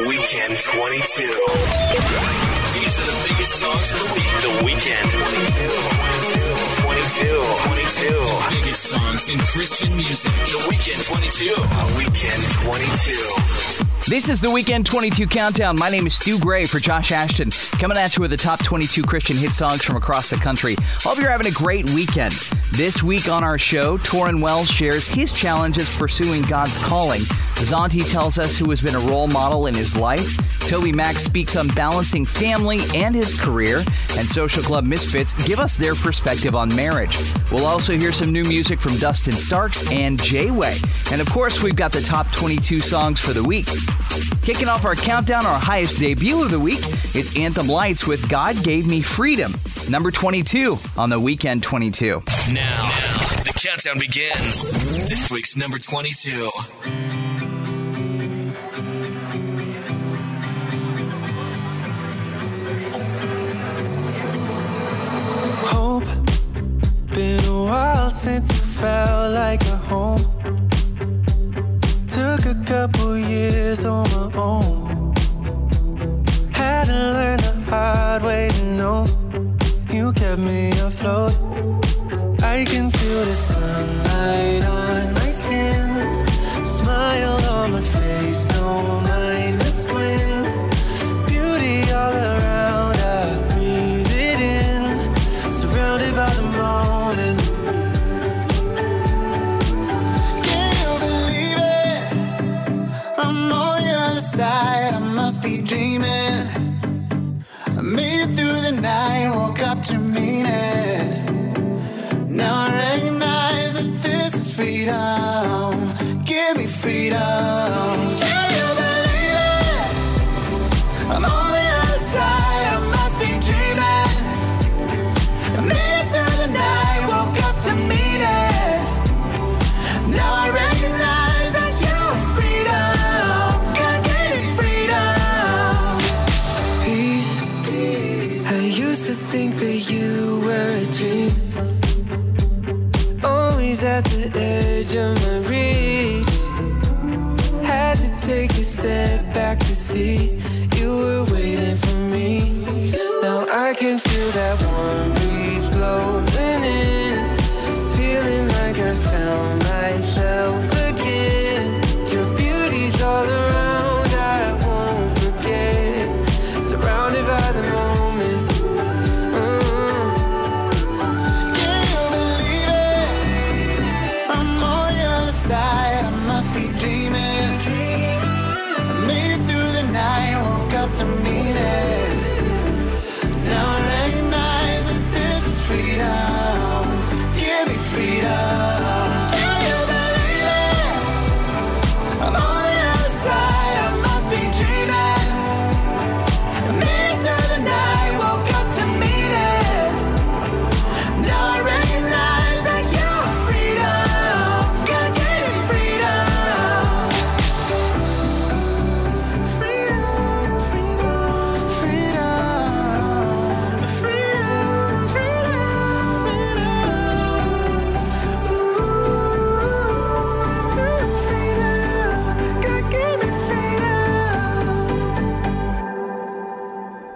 Weekend 22. These are the biggest songs of the week. The Weekend 22. 22. 22. Biggest songs in Christian music. The Weekend 22. The Weekend 22. This is the Weekend 22 Countdown. My name is Stu Gray for Josh Ashton, coming at you with the top 22 Christian hit songs from across the country. Hope you're having a great weekend. This week on our show, Tauren Wells shares his challenges pursuing God's calling. Zauntee tells us who has been a role model in his life. TobyMac speaks on balancing family and his career. And Social Club Misfits give us their perspective on marriage. We'll also hear some new music from Dustin Starks and Jay Way. And of course, we've got the top 22 songs for the week. Kicking off our countdown, our highest debut of the week, it's Anthem Lights with God Gave Me Freedom, number 22 on the Weekend 22. Now, now the countdown begins. This week's number 22. A while since you felt like a home. Took a couple years on my own. Had to learn the hard way to know. You kept me afloat. I can feel the sunlight on my skin. Smile on my face, don't mind the squint. Beauty all around, I breathe it in. Surrounded by the moment. To mean it. Now I recognize that this is freedom. Give me freedom. Edge my reach. Had to take a step back to see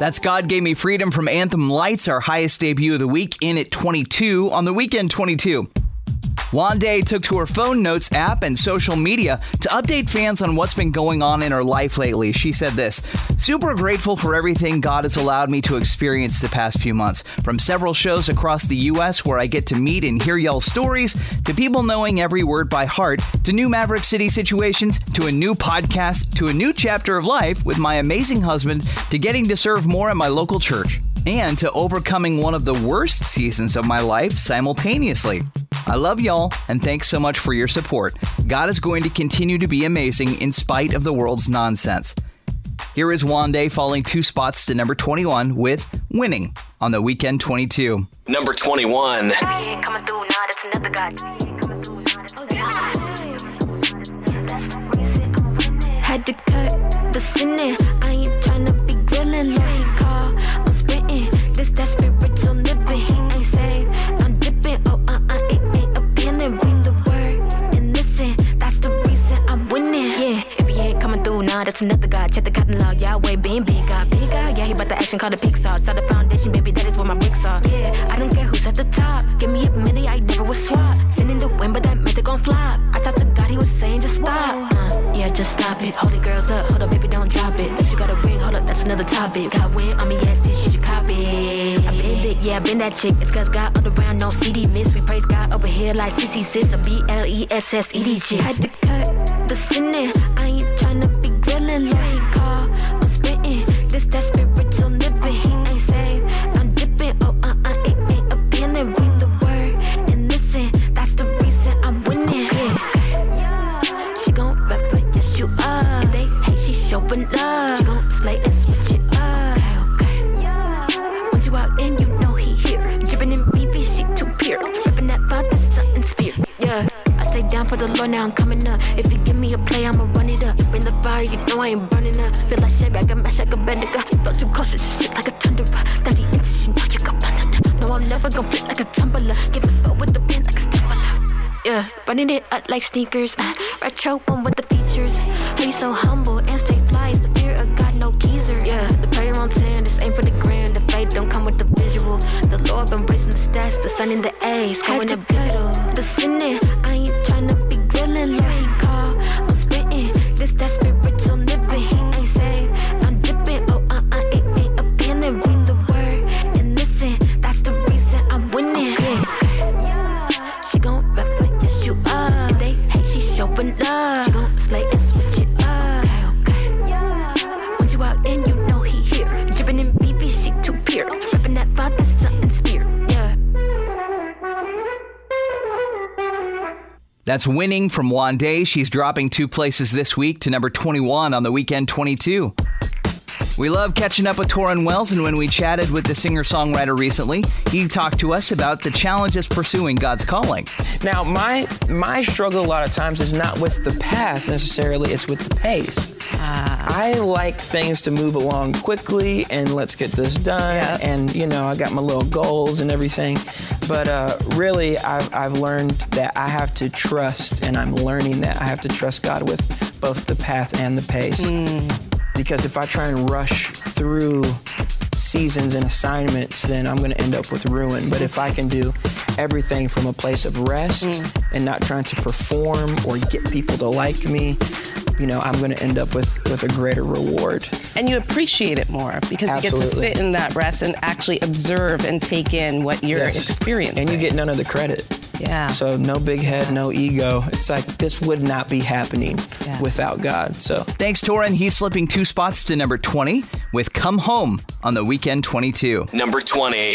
That's God Gave Me Freedom from Anthem Lights, our highest debut of the week, in at 22 on the Weekend 22. Wande took to her phone notes app and social media to update fans on what's been going on in her life lately. She said this Super grateful for everything God has allowed me to experience the past few months. From several shows across the U.S. where I get to meet and hear y'all stories, to people knowing every word by heart, to new Maverick City situations, to a new podcast, to a new chapter of life with my amazing husband, to getting to serve more at my local church and to overcoming one of the worst seasons of my life simultaneously. I love y'all and thanks so much for your support. God is going to continue to be amazing in spite of the world's nonsense. Here is Wande falling two spots to number 21 with Winning on the Weekend 22. Number 21. ain't coming through now, that's another guy. Had to cut the sinning. I ain't nah, that's another God. Check the cotton law, Yahweh being big God, big God. Yeah, he about the action, call the Pixar. Saw the foundation, baby, that is where my bricks are. Yeah, I don't care who's at the top. Give me a minute, I never was swap. Sending the wind, but that they gon' flop. I talked to God, he was saying just stop. Uh, yeah, just stop it. Hold it, girls up. Hold up, baby, don't drop it. Unless you got a ring, hold up, that's another topic. Got win on me, yes, this you should copy. I been it, yeah, been that chick. It's cause God around, no CD miss. We praise God over here like CC sis, a B L E S S E D chick. Had to cut the sinning. Showing love. She gon' slay and switch it up. Okay, okay. Once you out in, you know he here. Dripping in BB, she too pure. Ripping that father, something spirit. Yeah. I stay down for the Lord, now I'm coming up. If you give me a play, I'ma run it up. Bring the fire, you know I ain't burning up. Feel like shit, I can mash like a Bendigo. Flow too cautious, shit like a thunderer. 30 inches, you know you got thunder. No, I'm never gonna flip like a tumbler. Give a spell with the pen like a stimuler. Yeah, running it up like sneakers. Uh, retro one with the features. You so humble and stay Lord been raising the stats, the sun in the A's, going up digital. The sinning, I ain't tryna be grilling like call. I'm spitting this that spiritual living. He ain't saved. I'm dipping. Oh, uh, uh, it ain't a feeling. Read the word and listen. That's the reason I'm winning. Okay. She gon' rep it, yes you are. If they hate, she showing love. She gon' That's winning from Wande. She's dropping two places this week to number 21 on the weekend 22. We love catching up with Tauren Wells, and when we chatted with the singer songwriter recently, he talked to us about the challenges pursuing God's calling. Now, my my struggle a lot of times is not with the path necessarily; it's with the pace. I like things to move along quickly, and let's get this done. Yeah. And you know, I got my little goals and everything, but uh, really, I've I've learned that I have to trust, and I'm learning that I have to trust God with both the path and the pace. Because if I try and rush through seasons and assignments, then I'm going to end up with ruin. But if I can do everything from a place of rest mm. and not trying to perform or get people to like me, you know, I'm going to end up with, with a greater reward. And you appreciate it more because you get to sit in that rest and actually observe and take in what you're Yes. experiencing. And you get none of the credit. Yeah. So no big head, no ego. It's like this would not be happening Yeah. without God. So Thanks, Tauren. He's slipping two spots to number 20 with Come Home on the weekend 22. Number 20.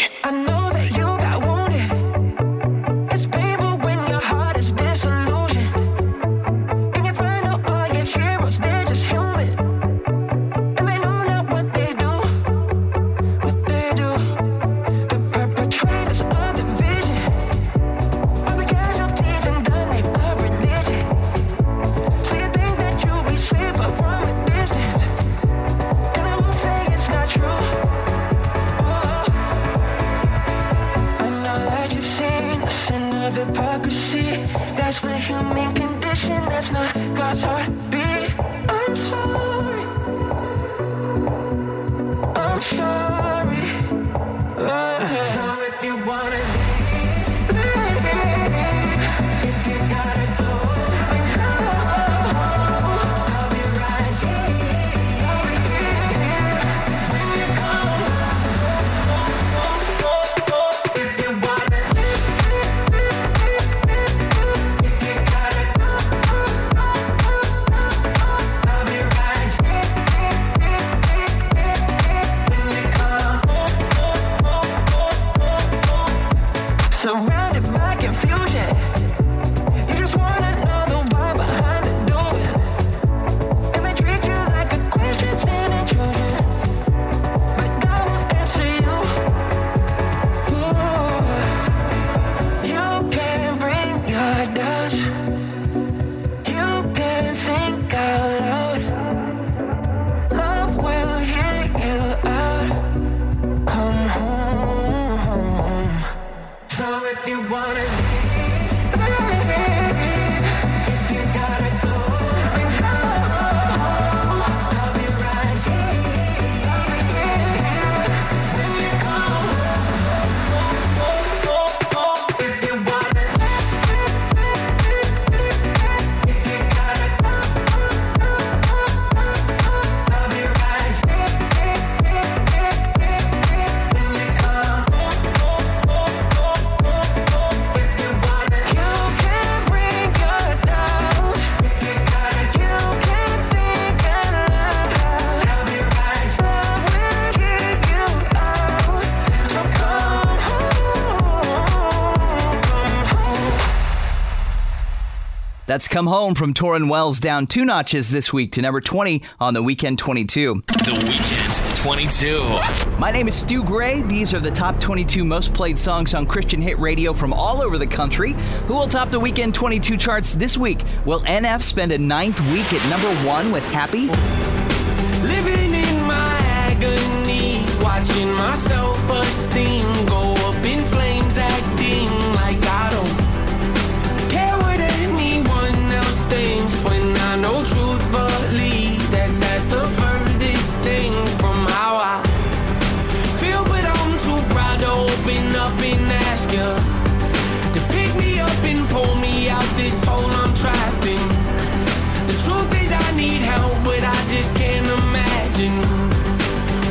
That's Come Home from Tauren Wells down two notches this week to number 20 on the weekend 22. The Weekend 22. My name is Stu Gray. These are the top 22 most played songs on Christian hit radio from all over the country. Who will top the weekend 22 charts this week? Will NF spend a ninth week at number one with Happy? Living in my agony, watching my self esteem go just can't imagine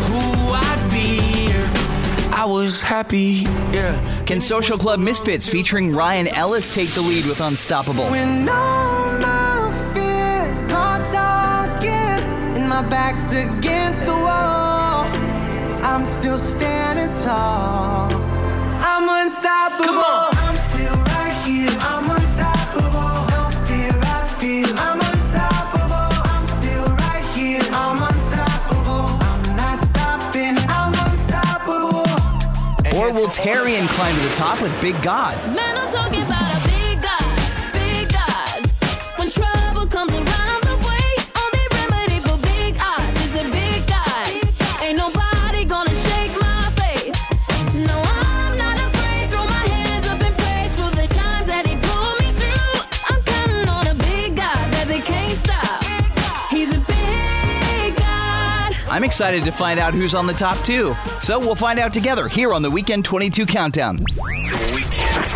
who I'd be if I was happy. Yeah. Can Social Club Misfits featuring Ryan Ellis take the lead with Unstoppable? When all my fears are talking and my back's against the wall, I'm still standing tall. I'm unstoppable. Come on. Or will Tarian climb to the top with Big God? Man, I'm excited to find out who's on the top two. So we'll find out together here on the Weekend 22 Countdown. The Weekend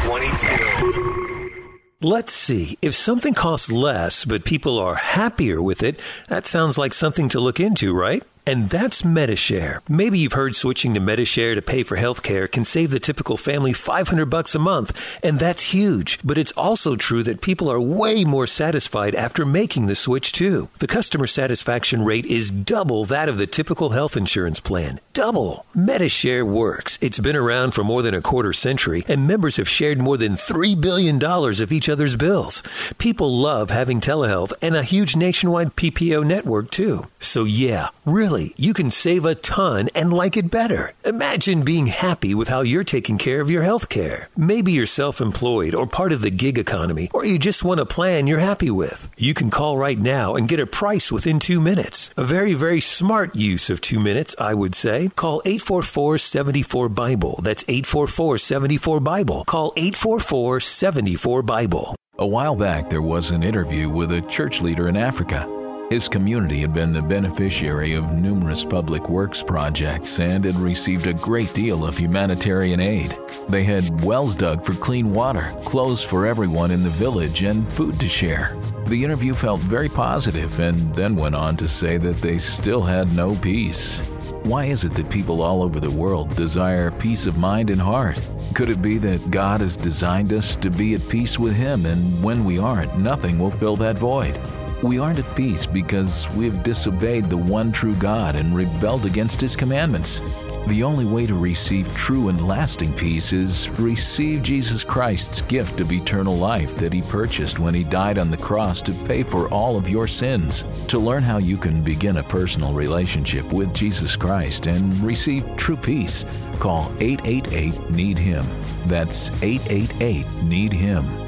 22. Let's see. If something costs less, but people are happier with it, that sounds like something to look into, right? And that's Medi-Share. Maybe you've heard switching to Medi-Share to pay for healthcare can save the typical family 500 bucks a month, and that's huge. But it's also true that people are way more satisfied after making the switch too. The customer satisfaction rate is double that of the typical health insurance plan. Double. Medi-Share works. It's been around for more than a quarter century, and members have shared more than $3 billion of each other's bills. People love having telehealth and a huge nationwide PPO network too. So yeah, really, you can save a ton and like it better. Imagine being happy with how you're taking care of your health care. Maybe you're self-employed or part of the gig economy, or you just want a plan you're happy with. You can call right now and get a price within two minutes. A very, very smart use of two minutes, I would say. Call 844-74-BIBLE. That's 844-74-BIBLE. Call 844-74-BIBLE. A while back, there was an interview with a church leader in Africa. His community had been the beneficiary of numerous public works projects and had received a great deal of humanitarian aid. They had wells dug for clean water, clothes for everyone in the village, and food to share. The interview felt very positive and then went on to say that they still had no peace. Why is it that people all over the world desire peace of mind and heart? Could it be that God has designed us to be at peace with Him, and when we aren't, nothing will fill that void? We aren't at peace because we have disobeyed the one true God and rebelled against His commandments. The only way to receive true and lasting peace is receive Jesus Christ's gift of eternal life that He purchased when He died on the cross to pay for all of your sins. To learn how you can begin a personal relationship with Jesus Christ and receive true peace, call 888 Need Him. That's 888 Need Him.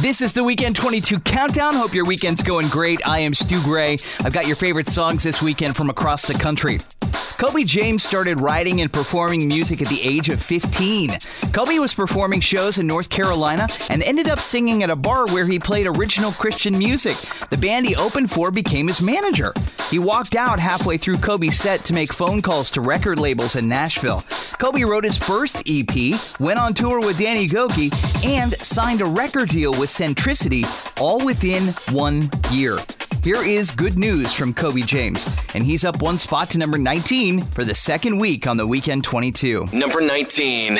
This is the Weekend 22 Countdown. Hope your weekend's going great. I am Stu Gray. I've got your favorite songs this weekend from across the country. Colby James started writing and performing music at the age of 15. Colby was performing shows in North Carolina and ended up singing at a bar where he played original Christian music. The band he opened for became his manager. He walked out halfway through Colby's set to make phone calls to record labels in Nashville. Colby wrote his first EP, went on tour with Danny Gokey, and signed a record deal with Centricity all within one year. Here is good news from Colby James, and he's up one spot to number 19 for the second week on the Weekend 22. Number 19.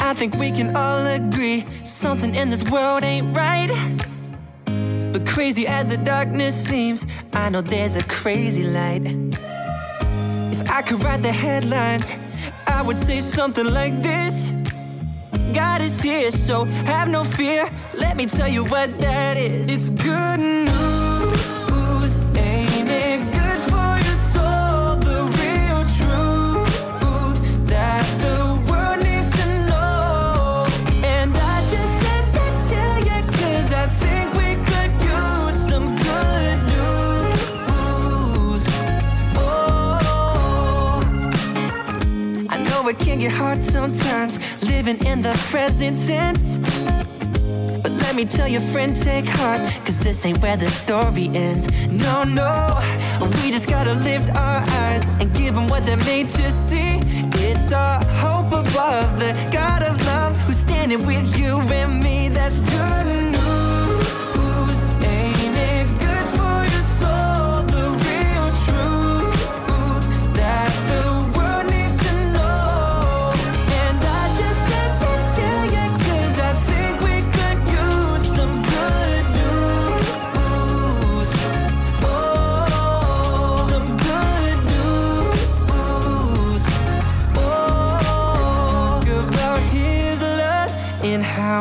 I think we can all agree something in this world ain't right. But crazy as the darkness seems, I know there's a crazy light. If I could write the headlines, I would say something like this. God is here, so have no fear. Let me tell you what that is. It's good news, know it can get hard sometimes living in the present tense. But let me tell your friend, take heart, cause this ain't where the story ends. No, no, we just gotta lift our eyes and give them what they're made to see. It's our hope above the God of love who's standing with you and me. That's good.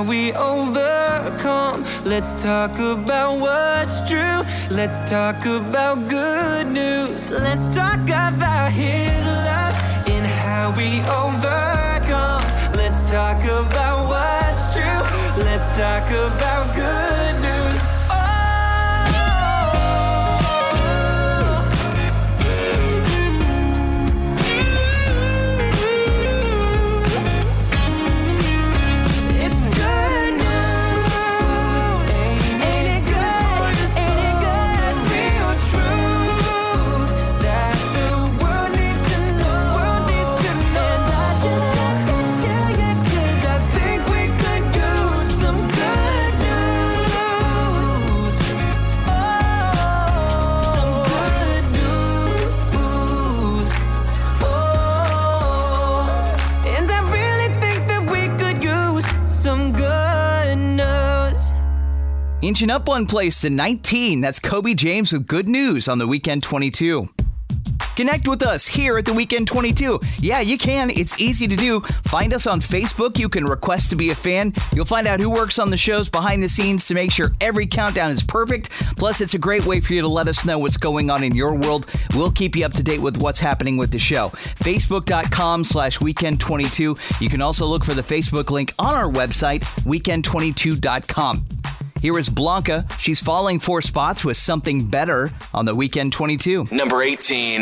We overcome. Let's talk about what's true. Let's talk about good news. Let's talk about His love and how we overcome. Let's talk about what's true. Let's talk about good news. Inching up one place to 19. That's Colby James with good news on the Weekend 22. Connect with us here at the Weekend 22. Yeah, you can. It's easy to do. Find us on Facebook. You can request to be a fan. You'll find out who works on the shows behind the scenes to make sure every countdown is perfect. Plus, it's a great way for you to let us know what's going on in your world. We'll keep you up to date with what's happening with the show. Facebook.com slash Weekend22. You can also look for the Facebook link on our website, Weekend22.com. Here is Blanca. She's falling four spots with something better on the Weekend 22. Number 18.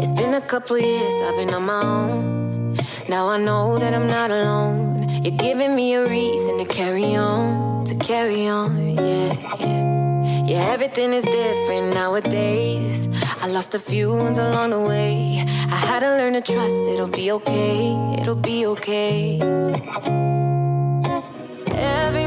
It's been a couple years I've been on my own. Now I know that I'm not alone. You're giving me a reason to carry on, to carry on, yeah, yeah. Yeah, everything is different nowadays. I lost a few ones along the way. I had to learn to trust it'll be okay, it'll be okay. Every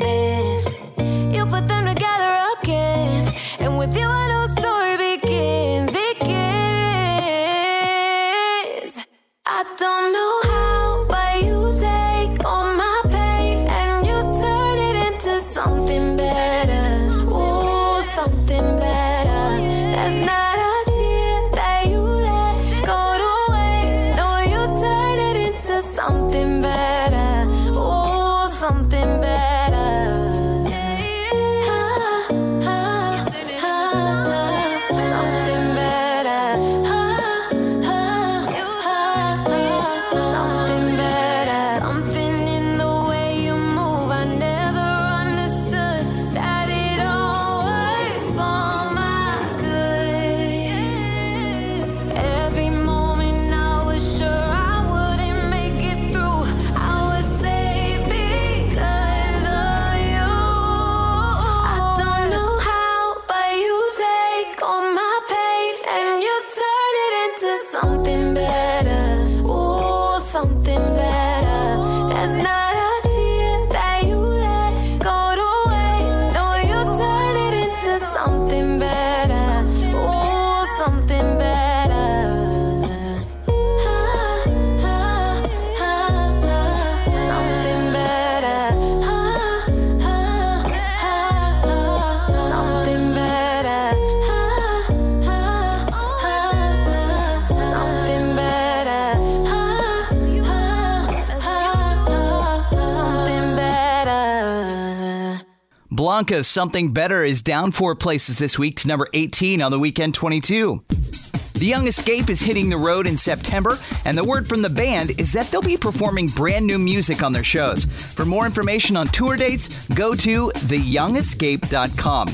Blanca, Something Better, is down four places this week to number 18 on the weekend 22. The Young Escape is hitting the road in September, and the word from the band is that they'll be performing brand new music on their shows. For more information on tour dates, go to theyoungescape.com.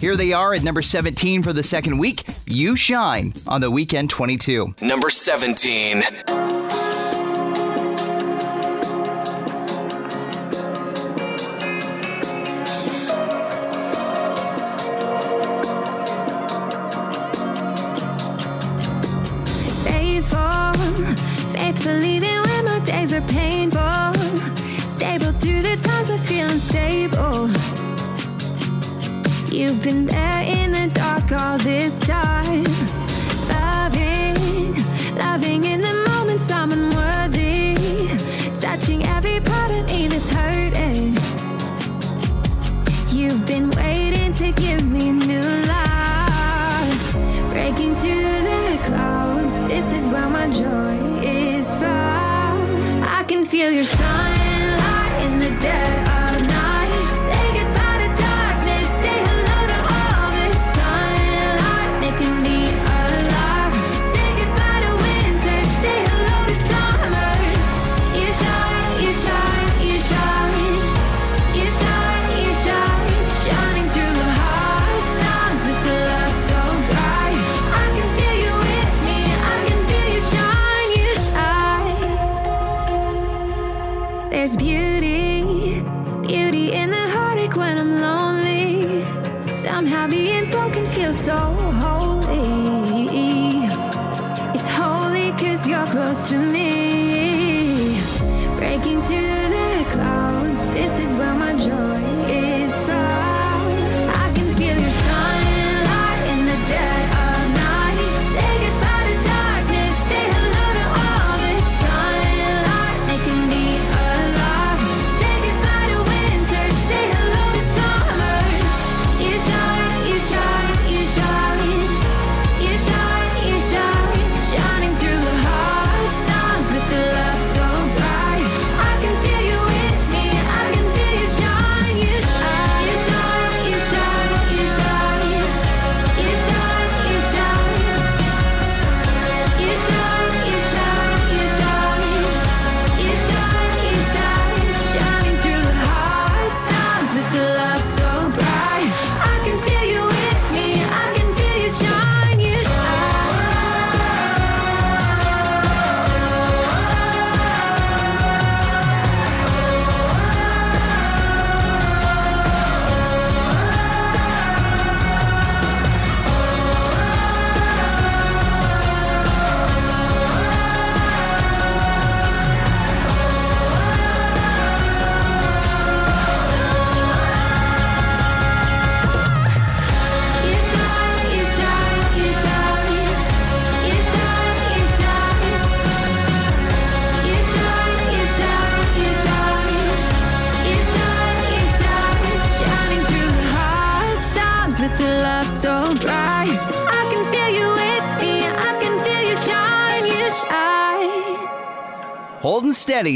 Here they are at number 17 for the second week. You Shine on the weekend 22. Number 17.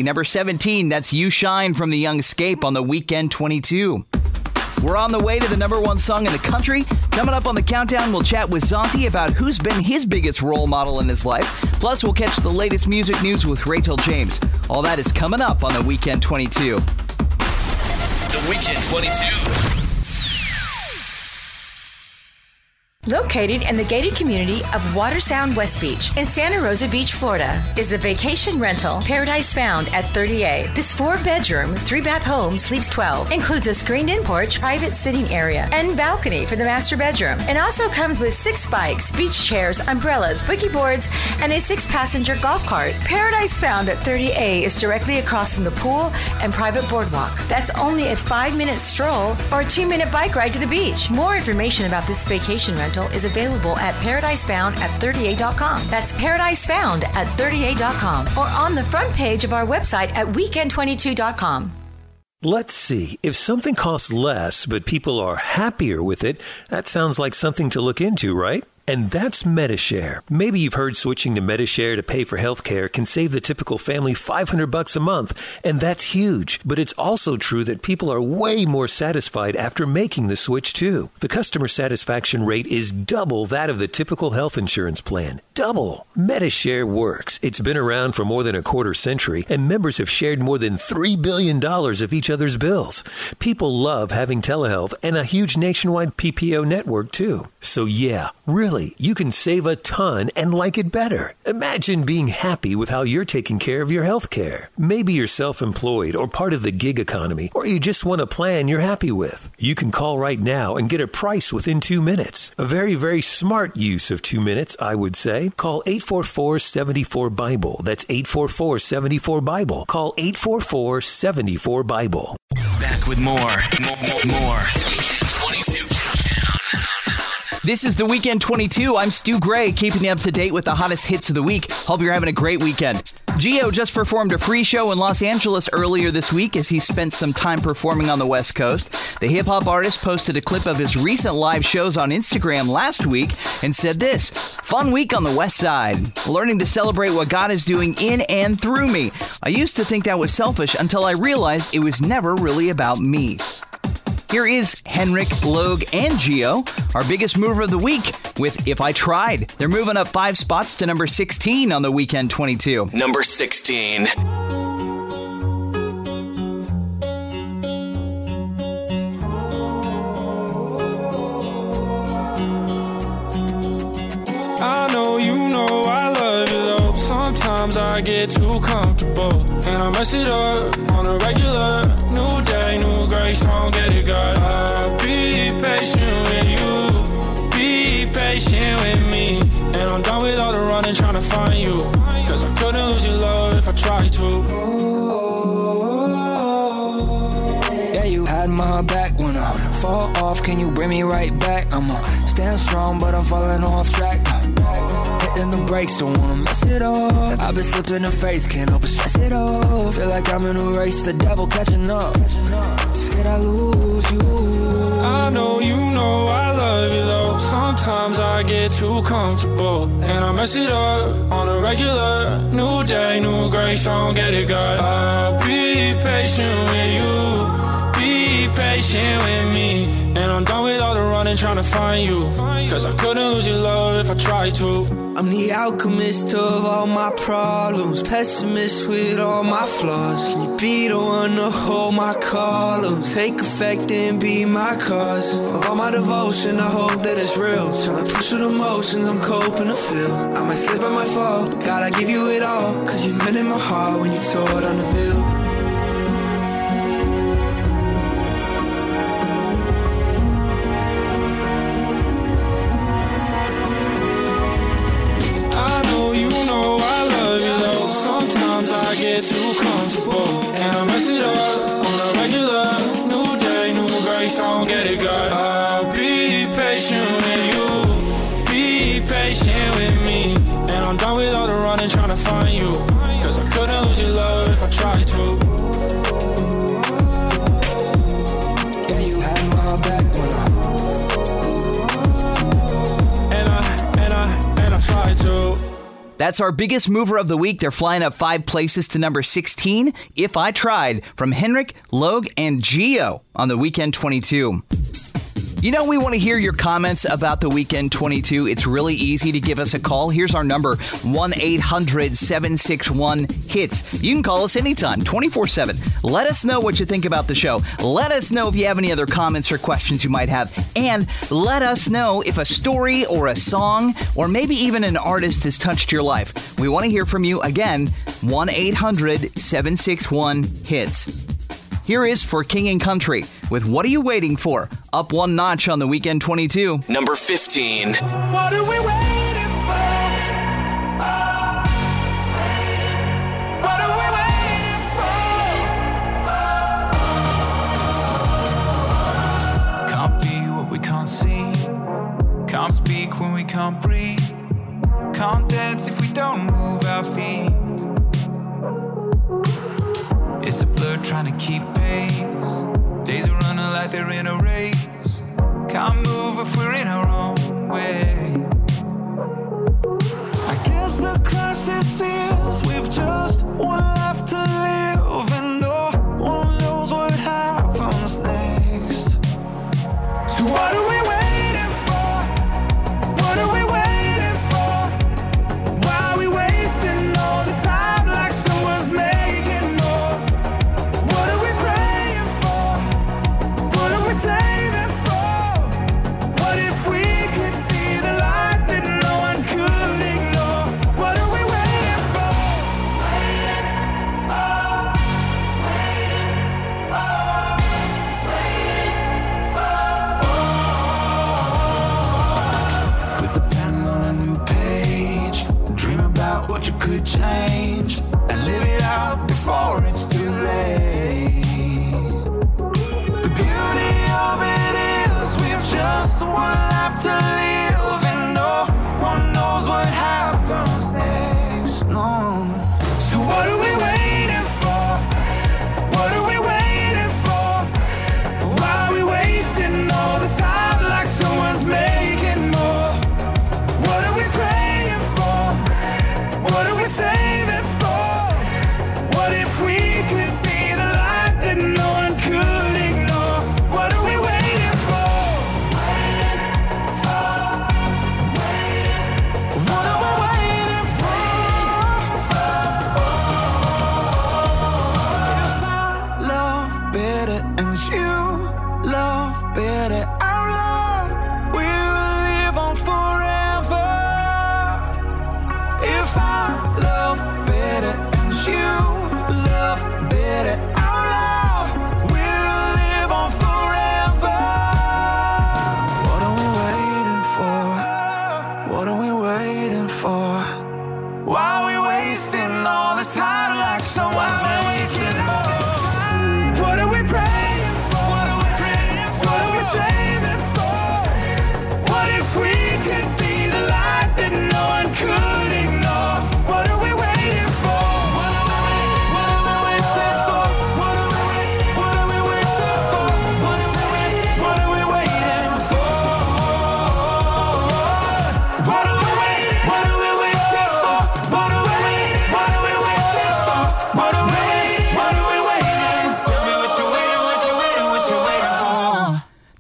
Number 17. That's You Shine from the Young Escape on the weekend 22. We're on the way to the number one song in the country. Coming up on the countdown, we'll chat with Zauntee about who's been his biggest role model in his life. Plus, we'll catch the latest music news with Rachel James. All that is coming up on the weekend 22. The weekend 22. Located in the gated community of Watersound West Beach in Santa Rosa Beach, Florida, is the vacation rental Paradise Found at 30A. This four bedroom, three bath home sleeps 12, includes a screened in porch, private sitting area, and balcony for the master bedroom. It also comes with six bikes, beach chairs, umbrellas, boogie boards, and a six passenger golf cart. Paradise Found at 30A is directly across from the pool and private boardwalk. That's only a five minute stroll or a two minute bike ride to the beach. More information about this vacation rental is available at paradisefound at 30a.com. That's paradisefound at 30a.com or on the front page of our website at weekend22.com. Let's see. If something costs less, but people are happier with it, that sounds like something to look into, right? And that's Medi-Share. Maybe you've heard switching to Medi-Share to pay for healthcare can save the typical family 500 bucks a month, and that's huge. But it's also true that people are way more satisfied after making the switch too. The customer satisfaction rate is double that of the typical health insurance plan. Double. Medi-Share works. It's been around for more than a quarter century, and members have shared more than $3 billion of each other's bills. People love having telehealth and a huge nationwide PPO network too. So yeah, really, you can save a ton and like it better. Imagine being happy with how you're taking care of your health care. Maybe you're self-employed or part of the gig economy, or you just want a plan you're happy with. You can call right now and get a price within two minutes. A very, very smart use of two minutes, I would say. Call 844-74-BIBLE. That's 844-74-BIBLE. Call 844-74-BIBLE. Back with more. More. more, This is the Weekend 22. I'm Stu Gray, keeping you up to date with the hottest hits of the week. Hope you're having a great weekend. Geo just performed a free show in Los Angeles earlier this week as he spent some time performing on the West Coast. The hip hop artist posted a clip of his recent live shows on Instagram last week and said this Fun week on the West Side, learning to celebrate what God is doing in and through me. I used to think that was selfish until I realized it was never really about me. Here is Henrik, Logue, and Geo, our biggest mover of the week, with If I Tried. They're moving up five spots to number 16 on the weekend 22. Number 16. I know you know I love you though. Sometimes I get too comfortable and I mess it up on a regular. New day, new don't get it. I'll uh, be patient with you. Be patient with me. And I'm done with all the running trying to find you. Cause I couldn't lose your love if I tried to. Yeah, you had my back when I fall off. Can you bring me right back? I'ma stand strong, but I'm falling off track. Hitting the brakes, don't wanna mess it up. I've been slipping in faith, can't help but stress it off. Feel like I'm in a race, the devil catching up. Scared I lose you. I know you know I love you though. Sometimes I get too comfortable and I mess it up on a regular. New day, new grace, I don't get it, God. I'll be patient with you. Be patient with me. And I'm done with all the running trying to find you. Cause I couldn't lose your love if I tried to. I'm the alchemist of all my problems, pessimist with all my flaws. Can you be the one to hold my columns? Take effect and be my cause. Of all my devotion, I hope that it's real. Trying to push through the motions, I'm coping to feel. I might slip, I might fall, God, I give you it all. Cause you meant in my heart when you tore down the veil. That's our biggest mover of the week. They're flying up five places to number 16, If I Tried, from Henrik, Logue, and Geo on the Weekend 22. You know, we want to hear your comments about the Weekend 22. It's really easy to give us a call. Here's our number 1 800 761 HITS. You can call us anytime, 24 7. Let us know what you think about the show. Let us know if you have any other comments or questions you might have. And let us know if a story or a song or maybe even an artist has touched your life. We want to hear from you again, 1 800 761 HITS. Here is for King and Country with What Are You Waiting For? Up one notch on the Weekend 22. Number 15. What are we waiting for? What are we waiting Can't be what we can't see. Can't speak when we can't breathe. Can't dance if we don't move our feet. It's a blur trying to keep Can't move if we're in our own way.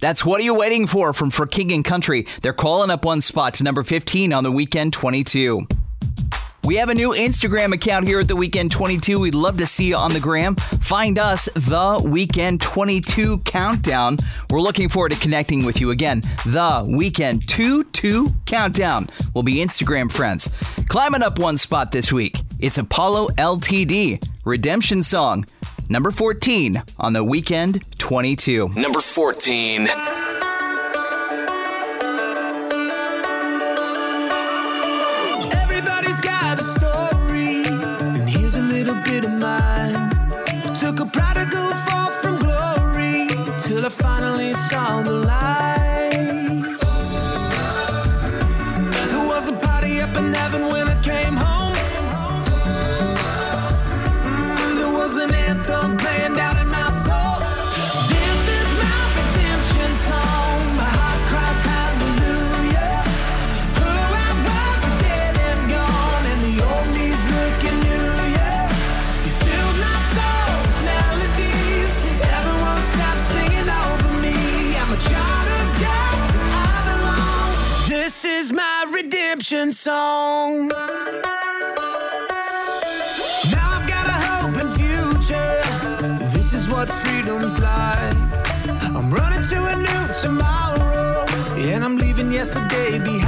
That's What Are You Waiting For from For King and Country. They're calling up one spot to number 15 on the weekend 22. We have a new Instagram account here at The Weekend 22. We'd love to see you on the gram. Find us, The Weekend 22 Countdown. We're looking forward to connecting with you again. The Weekend 22 Countdown. will be Instagram friends. Climbing up one spot this week, it's Apollo LTD, Redemption Song, number 14 on The Weekend Twenty-two. Number 14. Everybody's got a story, and here's a little bit of mine. Took a prodigal fall from glory till I finally saw. redemption song. Now I've got a hope and future. This is what freedom's like. I'm running to a new tomorrow, and I'm leaving yesterday behind.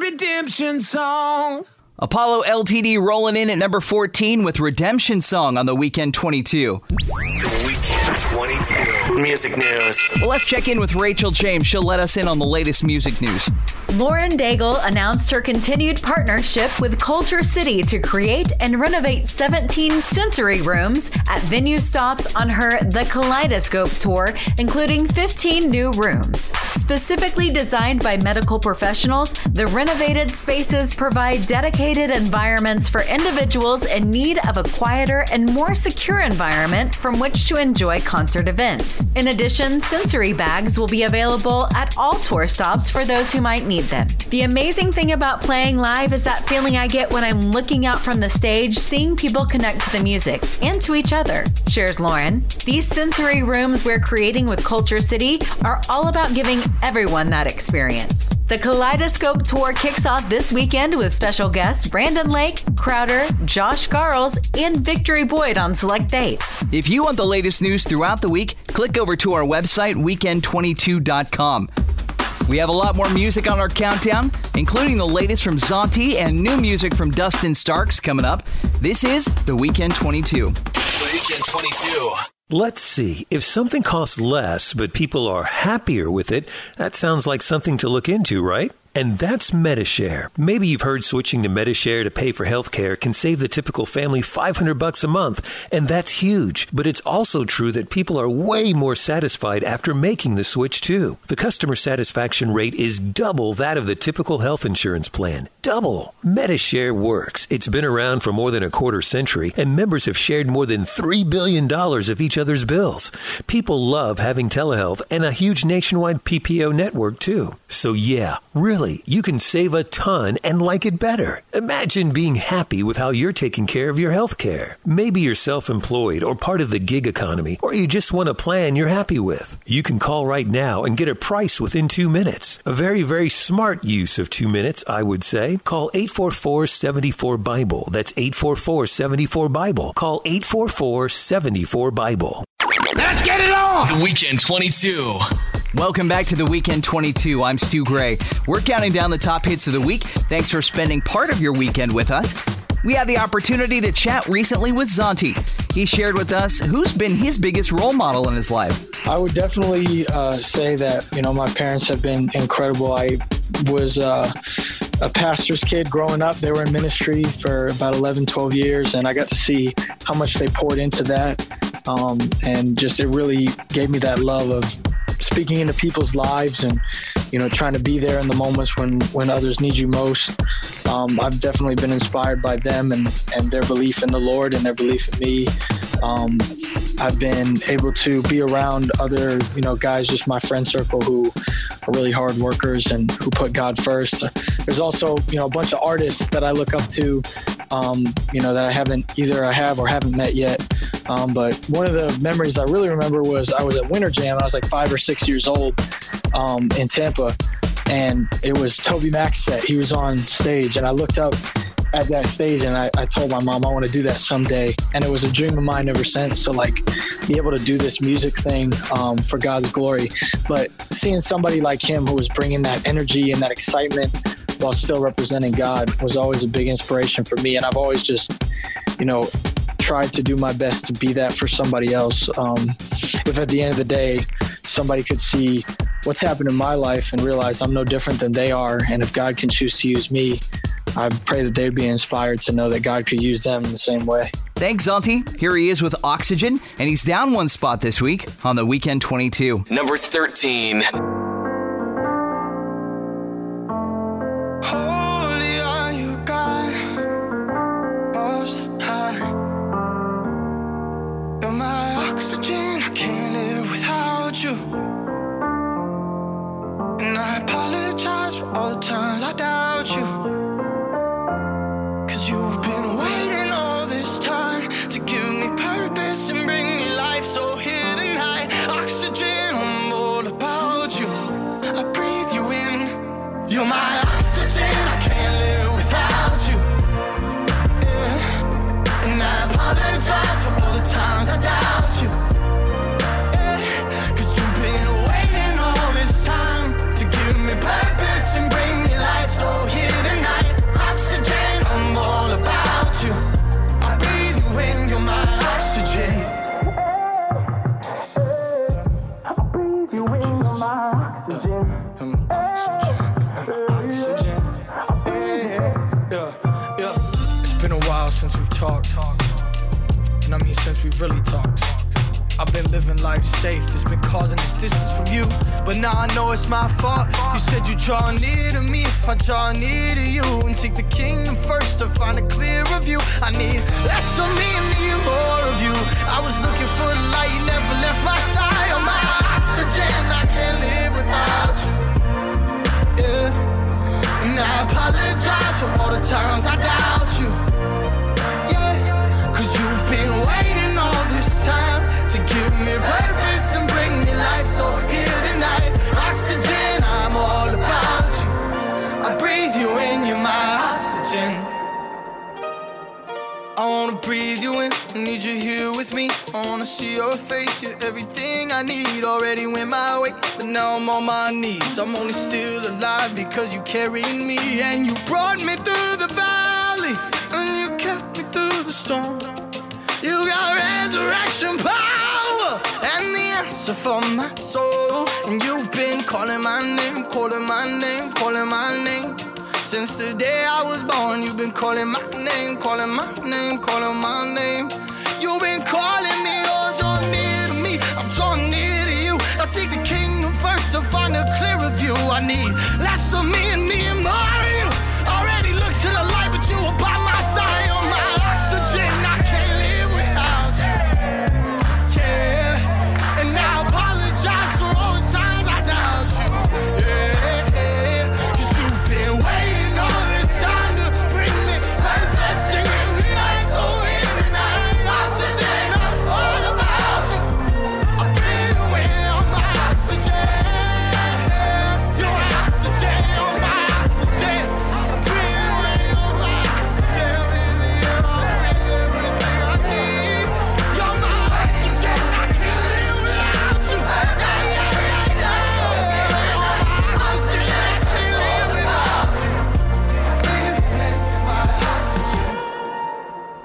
Redemption song. Apollo LTD rolling in at number 14 with Redemption Song on the Weekend 22. The Weekend 22. Music news. Well, let's check in with Rachel James. She'll let us in on the latest music news. Lauren Daigle announced her continued partnership with KultureCity to create and renovate 17 sensory rooms at venue stops on her The Kaleidoscope tour, including 15 new rooms. Specifically designed by medical professionals, the renovated spaces provide dedicated environments for individuals in need of a quieter and more secure environment from which to enjoy concert events. In addition, sensory bags will be available at all tour stops for those who might need them. The amazing thing about playing live is that feeling I get when I'm looking out from the stage, seeing people connect to the music and to each other, shares Lauren. These sensory rooms we're creating with KultureCity are all about giving everyone that experience. The Kaleidoscope Tour kicks off this weekend with special guests Brandon Lake, Crowder, Josh Garrels, and Victory Boyd on select dates. If you want the latest news throughout the week, click over to our website, weekend22.com. We have a lot more music on our countdown, including the latest from Zauntee and new music from Dustin Starks coming up. This is The Weekend 22. Weekend 22. Let's see. If something costs less, but people are happier with it, that sounds like something to look into, right? And that's Medi-Share. Maybe you've heard switching to Medi-Share to pay for healthcare can save the typical family 500 bucks a month, and that's huge. But it's also true that people are way more satisfied after making the switch too. The customer satisfaction rate is double that of the typical health insurance plan. Double. Medi-Share works. It's been around for more than a quarter century, and members have shared more than $3 billion of each other's bills. People love having telehealth and a huge nationwide PPO network too. So yeah, really, you can save a ton and like it better. Imagine being happy with how you're taking care of your health care. Maybe you're self-employed or part of the gig economy, or you just want a plan you're happy with. You can call right now and get a price within two minutes. A very, very smart use of two minutes, I would say. Call 844-74-BIBLE. That's 844-74-BIBLE. Call 844-74-BIBLE. Let's get it on! The Weekend 22. Welcome back to the Weekend 22. I'm Stu Gray. We're counting down the top hits of the week. Thanks for spending part of your weekend with us. We had the opportunity to chat recently with Zauntee. He shared with us who's been his biggest role model in his life. I would definitely uh, say that, you know, my parents have been incredible. I was uh, a pastor's kid growing up. They were in ministry for about 11, 12 years, and I got to see how much they poured into that. Um, and just it really gave me that love of speaking into people's lives and you know trying to be there in the moments when when others need you most. Um, i've definitely been inspired by them and and their belief in the lord and their belief in me um, i've been able to be around other you know guys just my friend circle who are really hard workers and who put god first there's also you know a bunch of artists that i look up to um, you know that i haven't either i have or haven't met yet um, but one of the memories I really remember was I was at Winter Jam. I was like five or six years old um, in Tampa, and it was TobyMac's set. He was on stage, and I looked up at that stage and I, I told my mom I want to do that someday. And it was a dream of mine ever since to like be able to do this music thing um, for God's glory. But seeing somebody like him who was bringing that energy and that excitement while still representing God was always a big inspiration for me. And I've always just, you know, tried to do my best to be that for somebody else. Um, if at the end of the day, somebody could see what's happened in my life and realize I'm no different than they are, and if God can choose to use me, I pray that they'd be inspired to know that God could use them in the same way. Thanks, Zauntee. Here he is with Oxygen, and he's down one spot this week on the Weekend 22. Number 13. Calling my name, calling my name,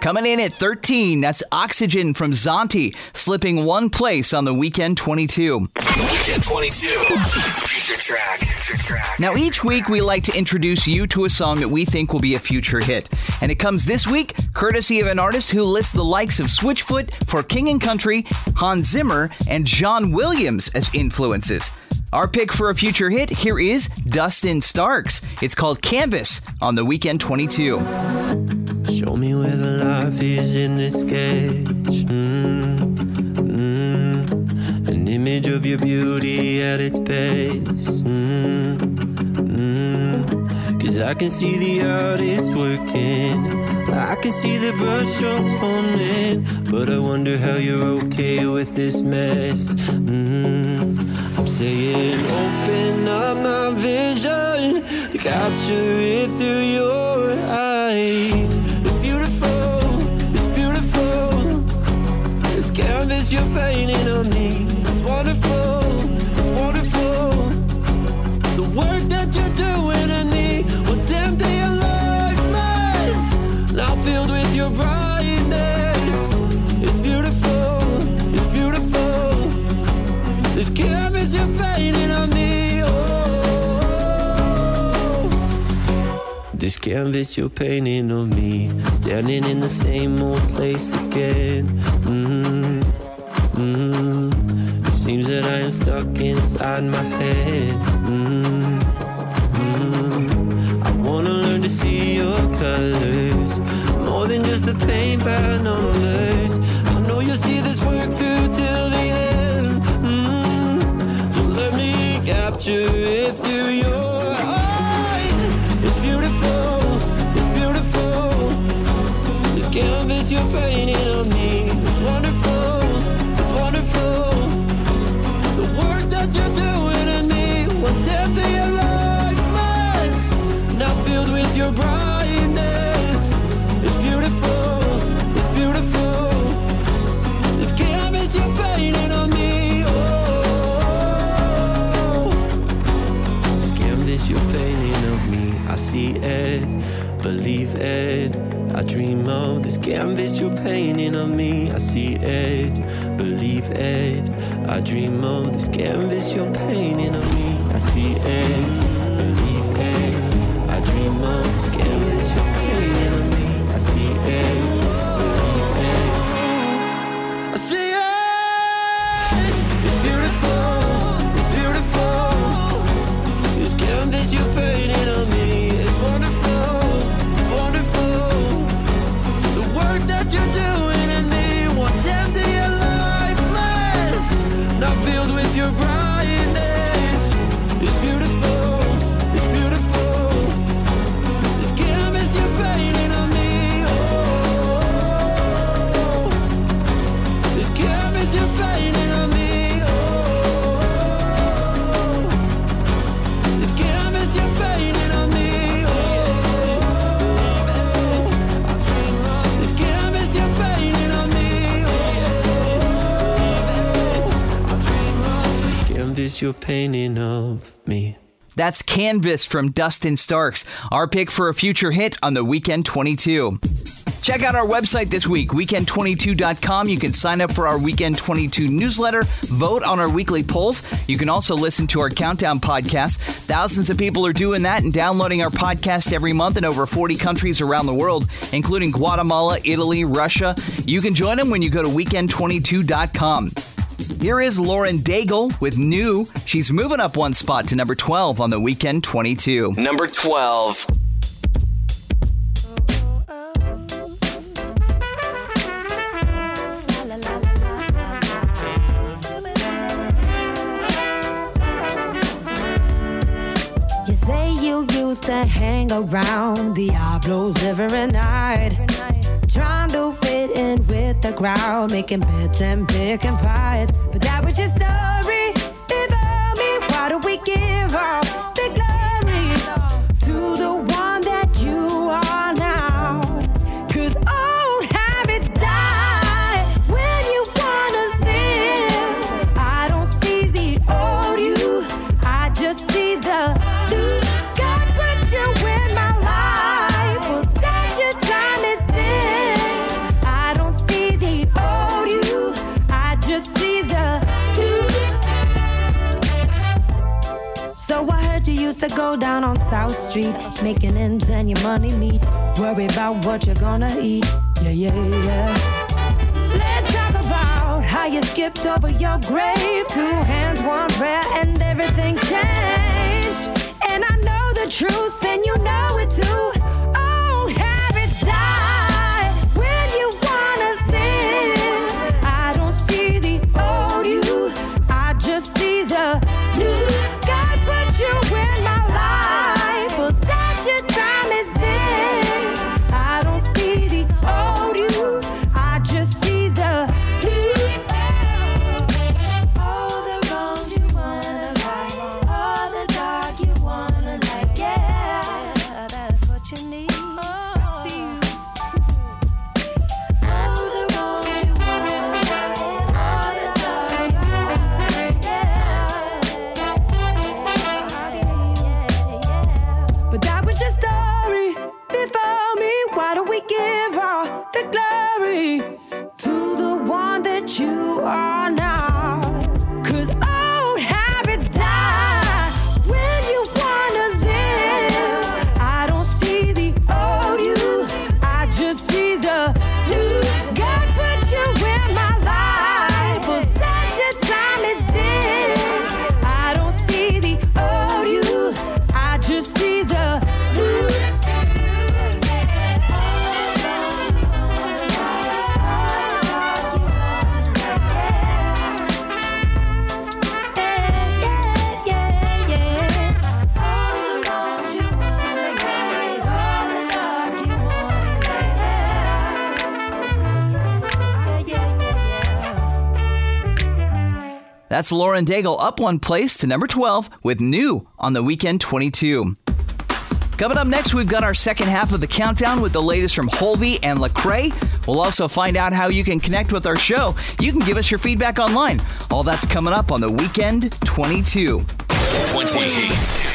Coming in at 13, that's Oxygen from Zauntee, slipping one place on the weekend 22. Weekend 22. Future track. Future track. Now, each week we like to introduce you to a song that we think will be a future hit. And it comes this week courtesy of an artist who lists the likes of Switchfoot, For King and Country, Hans Zimmer, and John Williams as influences. Our pick for a future hit here is Dustin Starks. It's called Canvas on the weekend 22. Show me where the life is in this sketch. Mm, mm. An image of your beauty at its best. Mm, mm. Cause I can see the artist working. I can see the brushstrokes forming. But I wonder how you're okay with this mess. Mm. I'm saying, open up my vision. Capture it through your eyes. It's beautiful, it's beautiful. This canvas you're painting on me. It's wonderful, it's wonderful. The work that you're doing in me. What's empty and lifeless. Now filled with your brightness. It's beautiful, it's beautiful. This canvas you're painting on me. This canvas you're painting on me. Standing in the same old place again. mm mm It seems that I am stuck inside my head. mm mm I wanna learn to see your colors. More than just the paint by numbers. I know you'll see this work through till the end. Mm. So let me capture it through your It's wonderful, it's wonderful. The work that you're doing in me. Now filled with your brightness. Of canvas you're painting on me. I see it, believe it. I dream of this canvas you're painting on me. I see it, believe it. I dream of this canvas you're painting of me. That's Canvas from Dustin Starks, our pick for a future hit on the Weekend 22. Check out our website this week, weekend22.com. You can sign up for our Weekend 22 newsletter, vote on our weekly polls. You can also listen to our countdown podcast. Thousands of people are doing that and downloading our podcast every month in over 40 countries around the world, including Guatemala, Italy, Russia. You can join them when you go to weekend22.com. Here is Lauren Daigle with New. She's moving up one spot to number 12 on the Weekend 22. Number 12. You say you used to hang around Diablos every night. Trying to fit in with the crowd, making bets and picking fights. But that was your story. Before me, why do we give all to go down on South Street, making ends and your money meet. Worry about what you're gonna eat. Yeah, yeah, yeah. Let's talk about how you skipped over your grave. Two hands, one prayer, and everything changed. And I know the truth, and you know it too. That's Lauren Daigle up one place to number 12 with New on the Weekend 22. Coming up next, we've got our second half of the countdown with the latest from Hulvey and Lecrae. We'll also find out how you can connect with our show. You can give us your feedback online. All that's coming up on the Weekend 22. 20.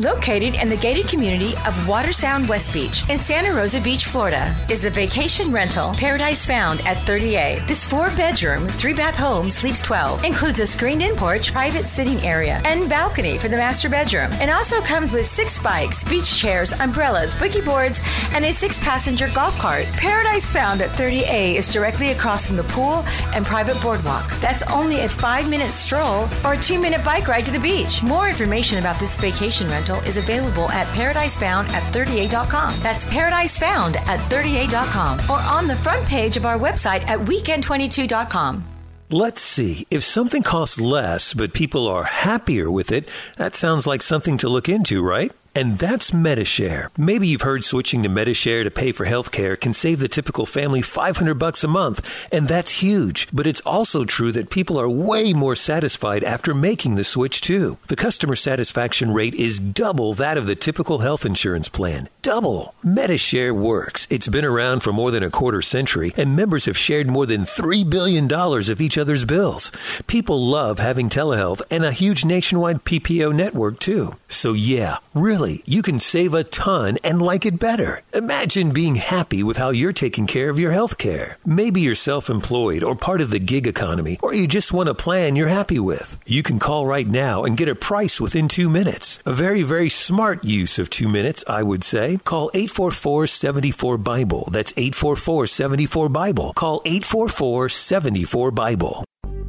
Located in the gated community of Watersound West Beach in Santa Rosa Beach, Florida, is the vacation rental Paradise Found at 30A. This four bedroom, three bath home sleeps 12, includes a screened in porch, private sitting area, and balcony for the master bedroom. It also comes with six bikes, beach chairs, umbrellas, boogie boards, and a six passenger golf cart. Paradise Found at 30A is directly across from the pool and private boardwalk. That's only a five minute stroll or a two minute bike ride to the beach. More information about this vacation rental is available at paradisefound at 30a.com. That's paradisefound at 30a.com or on the front page of our website at weekend22.com. Let's see. If something costs less, but people are happier with it, that sounds like something to look into, right? And that's Medi-Share. Maybe you've heard switching to Medi-Share to pay for healthcare can save the typical family 500 bucks a month, and that's huge. But it's also true that people are way more satisfied after making the switch too. The customer satisfaction rate is double that of the typical health insurance plan. Double. Medi-Share works. It's been around for more than a quarter century, and members have shared more than $3 billion of each other's bills. People love having telehealth and a huge nationwide PPO network too. So yeah, really, you can save a ton and like it better. Imagine being happy with how you're taking care of your health care. Maybe you're self-employed or part of the gig economy, or you just want a plan you're happy with. You can call right now and get a price within two minutes. A very, very smart use of two minutes, I would say. Call 844-74-BIBLE. That's 844-74-BIBLE. Call 844-74-BIBLE.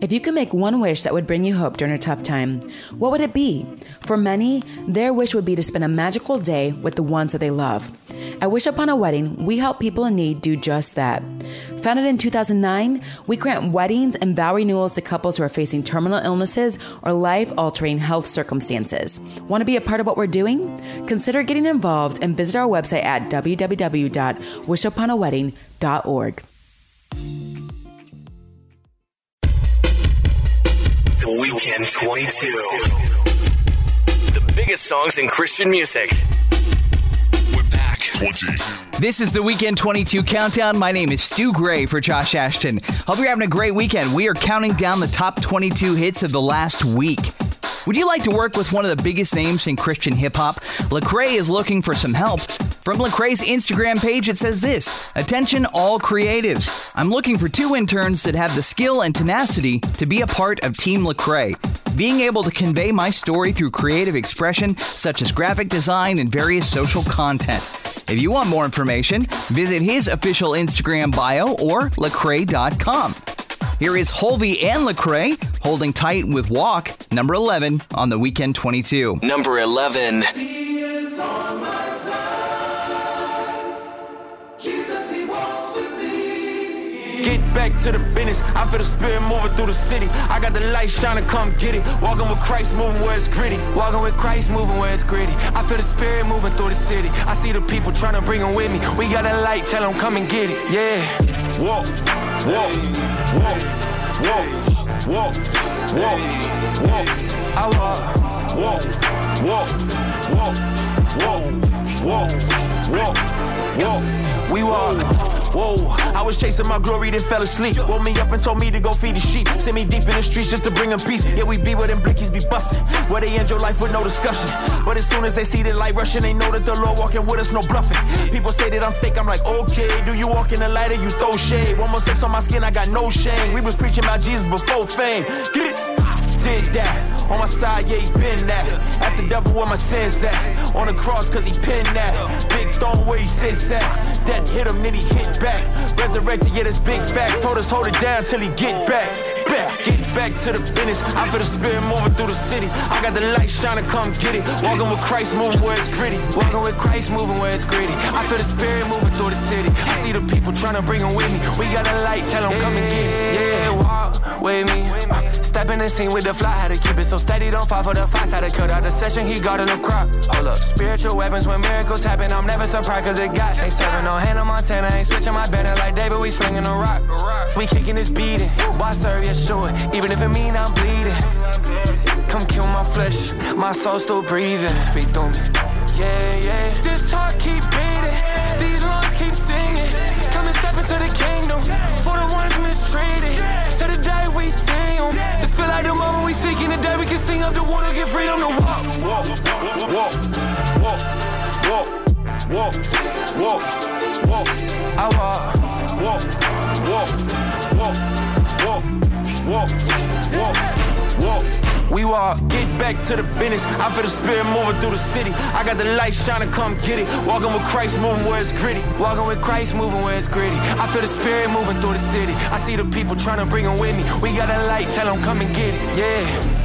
If you could make one wish that would bring you hope during a tough time, what would it be? For many, their wish would be to spend a magical day with the ones that they love. At Wish Upon a Wedding, we help people in need do just that. Founded in 2009, we grant weddings and vow renewals to couples who are facing terminal illnesses or life altering health circumstances. Want to be a part of what we're doing? Consider getting involved and visit our website at www.wishuponawedding.org. Weekend 22. The biggest songs in Christian music. We're back. 22. This is the Weekend 22 Countdown. My name is Stu Gray for Josh Ashton. Hope you're having a great weekend. We are counting down the top 22 hits of the last week. Would you like to work with one of the biggest names in Christian hip hop? Lecrae is looking for some help. From Lecrae's Instagram page, it says this Attention, all creatives. I'm looking for two interns that have the skill and tenacity to be a part of Team Lecrae. Being able to convey my story through creative expression, such as graphic design and various social content. If you want more information, visit his official Instagram bio or lecrae.com. Here is Hulvey and Lecrae holding tight with Walk, number 11 on the Weekend 22. Number 11. Back to the business. I feel the spirit moving through the city. I got the light shining, come get it. Walking with Christ, moving where it's gritty. Walking with Christ, moving where it's gritty. I feel the spirit moving through the city. I see the people trying to bring them with me. We got a light, tell them come and get it. Yeah. Walk, walk, walk, walk, walk, walk, walk. I walk, walk, walk, walk, walk, walk, walk, walk. We walk. Whoa, I was chasing my glory, then fell asleep. Woke me up and told me to go feed the sheep. Sent me deep in the streets just to bring them peace. Yeah, we be where them blickies be busting. Where they end your life with no discussion. But as soon as they see the light rushing, they know that the Lord walking with us, no bluffing. People say that I'm fake, I'm like, okay. Do you walk in the light or you throw shade? One more sex on my skin, I got no shame. We was preaching about Jesus before fame. Get it? Did that. On my side, yeah, he been that. That's the devil where my sins at. On the cross, cause he pinned that. Big throne where he sits at. Death hit him, then he hit back. Resurrected, yeah, that's big facts. Told us hold it down till he get back. Back, get back to the finish. I feel the spirit moving through the city. I got the light shining, come get it. Walking with Christ, moving where it's gritty. Walking with Christ, moving where it's gritty. I feel the spirit moving through the city. I see the people trying to bring them with me. We got a light, tell them come and get it. Yeah, walk with me. Uh, step in the scene with the fly, had to keep it so steady, don't fall for the fox. Had to cut out the session, he got in the crop. Hold up, spiritual weapons when miracles happen. I'm never surprised cause it got. Ain't serving no Hannah Montana, ain't switching my banner like David, we slinging a rock. We kicking this beating, why serve, yeah, sure. Even if it mean I'm bleeding. Come kill my flesh, my soul still breathing. Speak through me. Yeah, yeah. This heart keep beating, these lungs keep singing. Come and step into the seeking the day we can sing up the water, get freedom to walk. Walk, walk, walk, walk, walk, walk, walk. I walk, walk, walk, walk, walk, walk, walk, walk. We walk, get back to the business. I feel the spirit moving through the city. I got the light shining, come get it. Walking with Christ, moving where it's gritty. Walking with Christ, moving where it's gritty. I feel the spirit moving through the city. I see the people trying to bring them with me. We got a light, tell them come and get it. Yeah.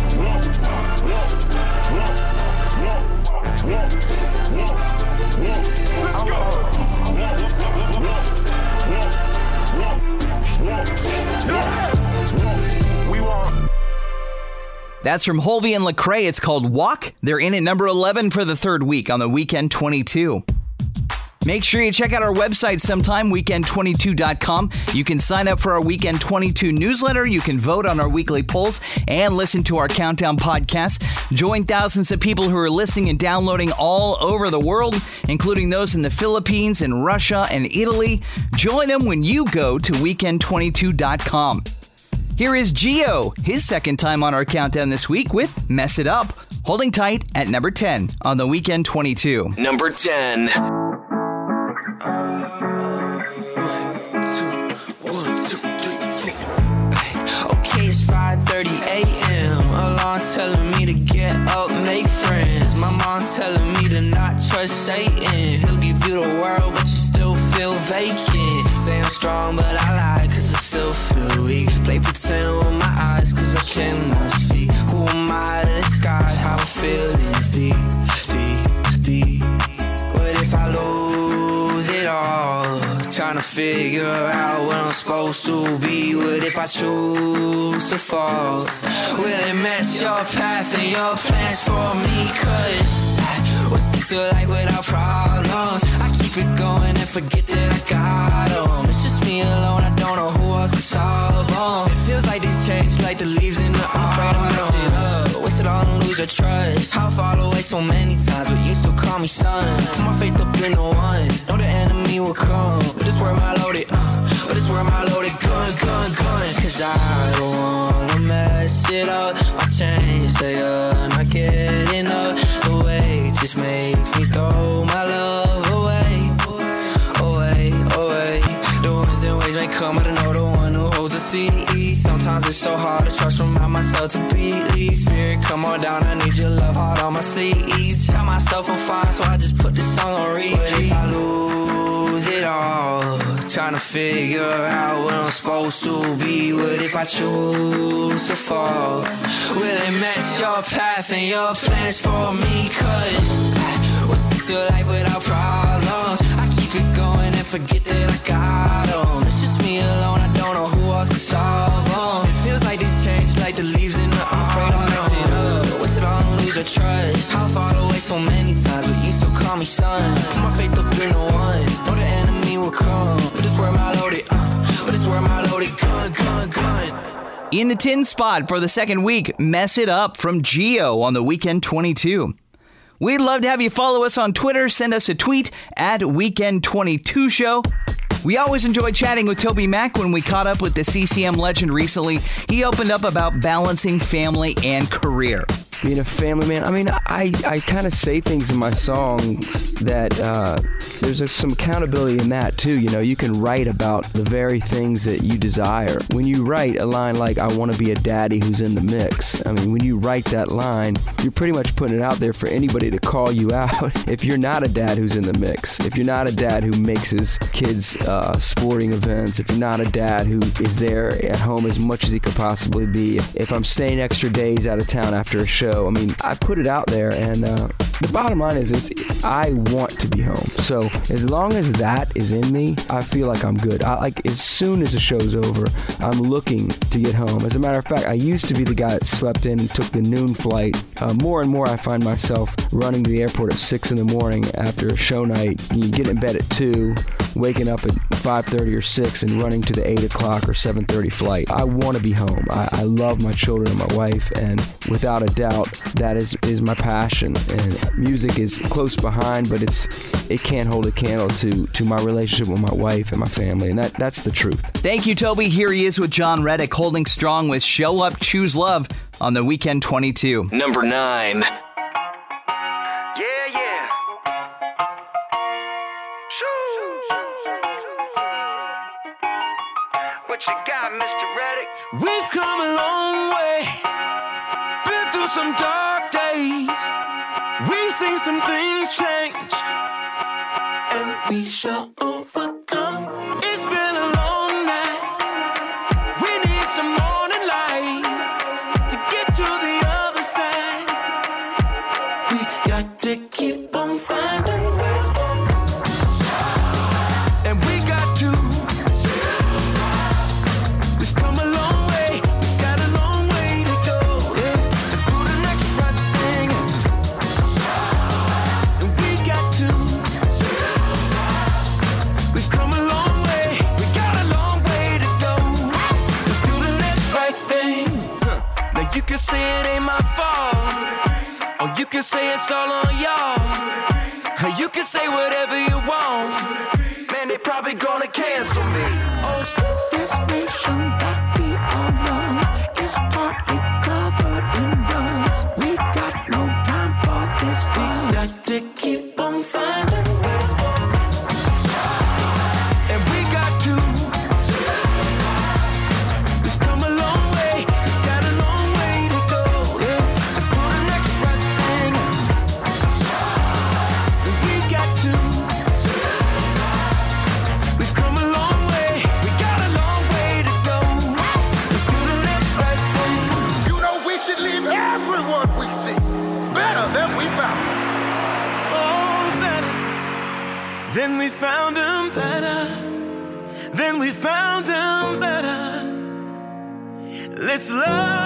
That's from Hulvey and Lecrae. It's called Walk. They're in at number 11 for the third week on the Weekend 22. Make sure you check out our website sometime, weekend22.com. You can sign up for our Weekend 22 newsletter. You can vote on our weekly polls and listen to our countdown podcast. Join thousands of people who are listening and downloading all over the world, including those in the Philippines and Russia and Italy. Join them when you go to weekend22.com. Here is Geo, his second time on our countdown this week with Mess It Up, holding tight at number 10 on the Weekend 22. Number 10. Okay, it's 5:30 a.m. Alarm telling me to get up, make friends. My mom telling me to not trust Satan. He'll give you the world, but you still feel vacant. Say I'm strong, but I lie, cause I still feel weak. Play pretend with my eyes, cause I cannot speak. Who am I to disguise how I feel is deep, deep, deep. What if I lose it all? Trying to figure out what I'm supposed to be. What if I choose to fall? Will it mess your path and your plans for me? Cause what's this life without problems? I keep it going and forget that I got them. It's just me alone, I don't know who else to solve them. It feels like these change like the leaves in the I'm afraid I'm messing up. Waste it all and lose your trust. How far away so many times, but you still call me son. Put my faith up in the one. Know the enemy will come. But it's where my loaded, uh, but it's where my loaded gun, gun, gun. Cause I don't wanna mess it up. My chains say I'm not getting up. The weight just makes me throw my love come, don't know the one who holds the sea. Sometimes it's so hard to trust, remind myself to believe. Spirit, come on down, I need your love hard on my sleeve. Tell myself I'm fine, so I just put this song on repeat. What if I lose it all? Trying to figure out what I'm supposed to be. What if I choose to fall? Will it mess your path and your plans for me? Cause what's this to life without problems? I keep it going and forget that I got them. It's just me alone, I don't know who else to solve them. It feels like these change like the leaves in the I'm afraid I'm messing up. Waste it all and lose your trust. How far away so many times, but you still call me son. Put my faith up in the one. Know the enemy will come. But it's where my loaded, uh, but it's where my loaded gun, gun, gun. In the 10 spot for the second week, Mess It Up from Geo on the Weekend 22. We'd love to have you follow us on Twitter. Send us a tweet at Weekend22 Show. We always enjoy chatting with TobyMac when we caught up with the CCM legend recently. He opened up about balancing family and career. Being a family man. I mean, I, I kind of say things in my songs that uh, there's a, some accountability in that too. You know, you can write about the very things that you desire. When you write a line like, I want to be a daddy who's in the mix, I mean, when you write that line, you're pretty much putting it out there for anybody to call you out if you're not a dad who's in the mix, if you're not a dad who makes his kids uh, sporting events, if you're not a dad who is there at home as much as he could possibly be, if, if I'm staying extra days out of town after a show, I mean, I put it out there, and uh, the bottom line is, it's I want to be home. So as long as that is in me, I feel like I'm good. I, like as soon as the show's over, I'm looking to get home. As a matter of fact, I used to be the guy that slept in and took the noon flight. Uh, more and more, I find myself running to the airport at six in the morning after a show night. You get in bed at two, waking up at 5:30 or six, and running to the eight o'clock or 7:30 flight. I want to be home. I, I love my children and my wife, and without a doubt, that is is my passion. And music is close behind, but it's it can't hold a candle to to my relationship with my wife and my family, and that that's the truth. Thank you, Toby. Here he is with John Reddick holding strong with Show Up, Choose Love on the Weekend 22. Number 9. What you got, Mr. Reddick? We've come a long way. Been through through some dark days. We've seen some things change. And we shall overcome. My fault. Or you can say it's all on y'all. You can say whatever you want. Man, they probably gonna cancel me. Oh, screw Let's love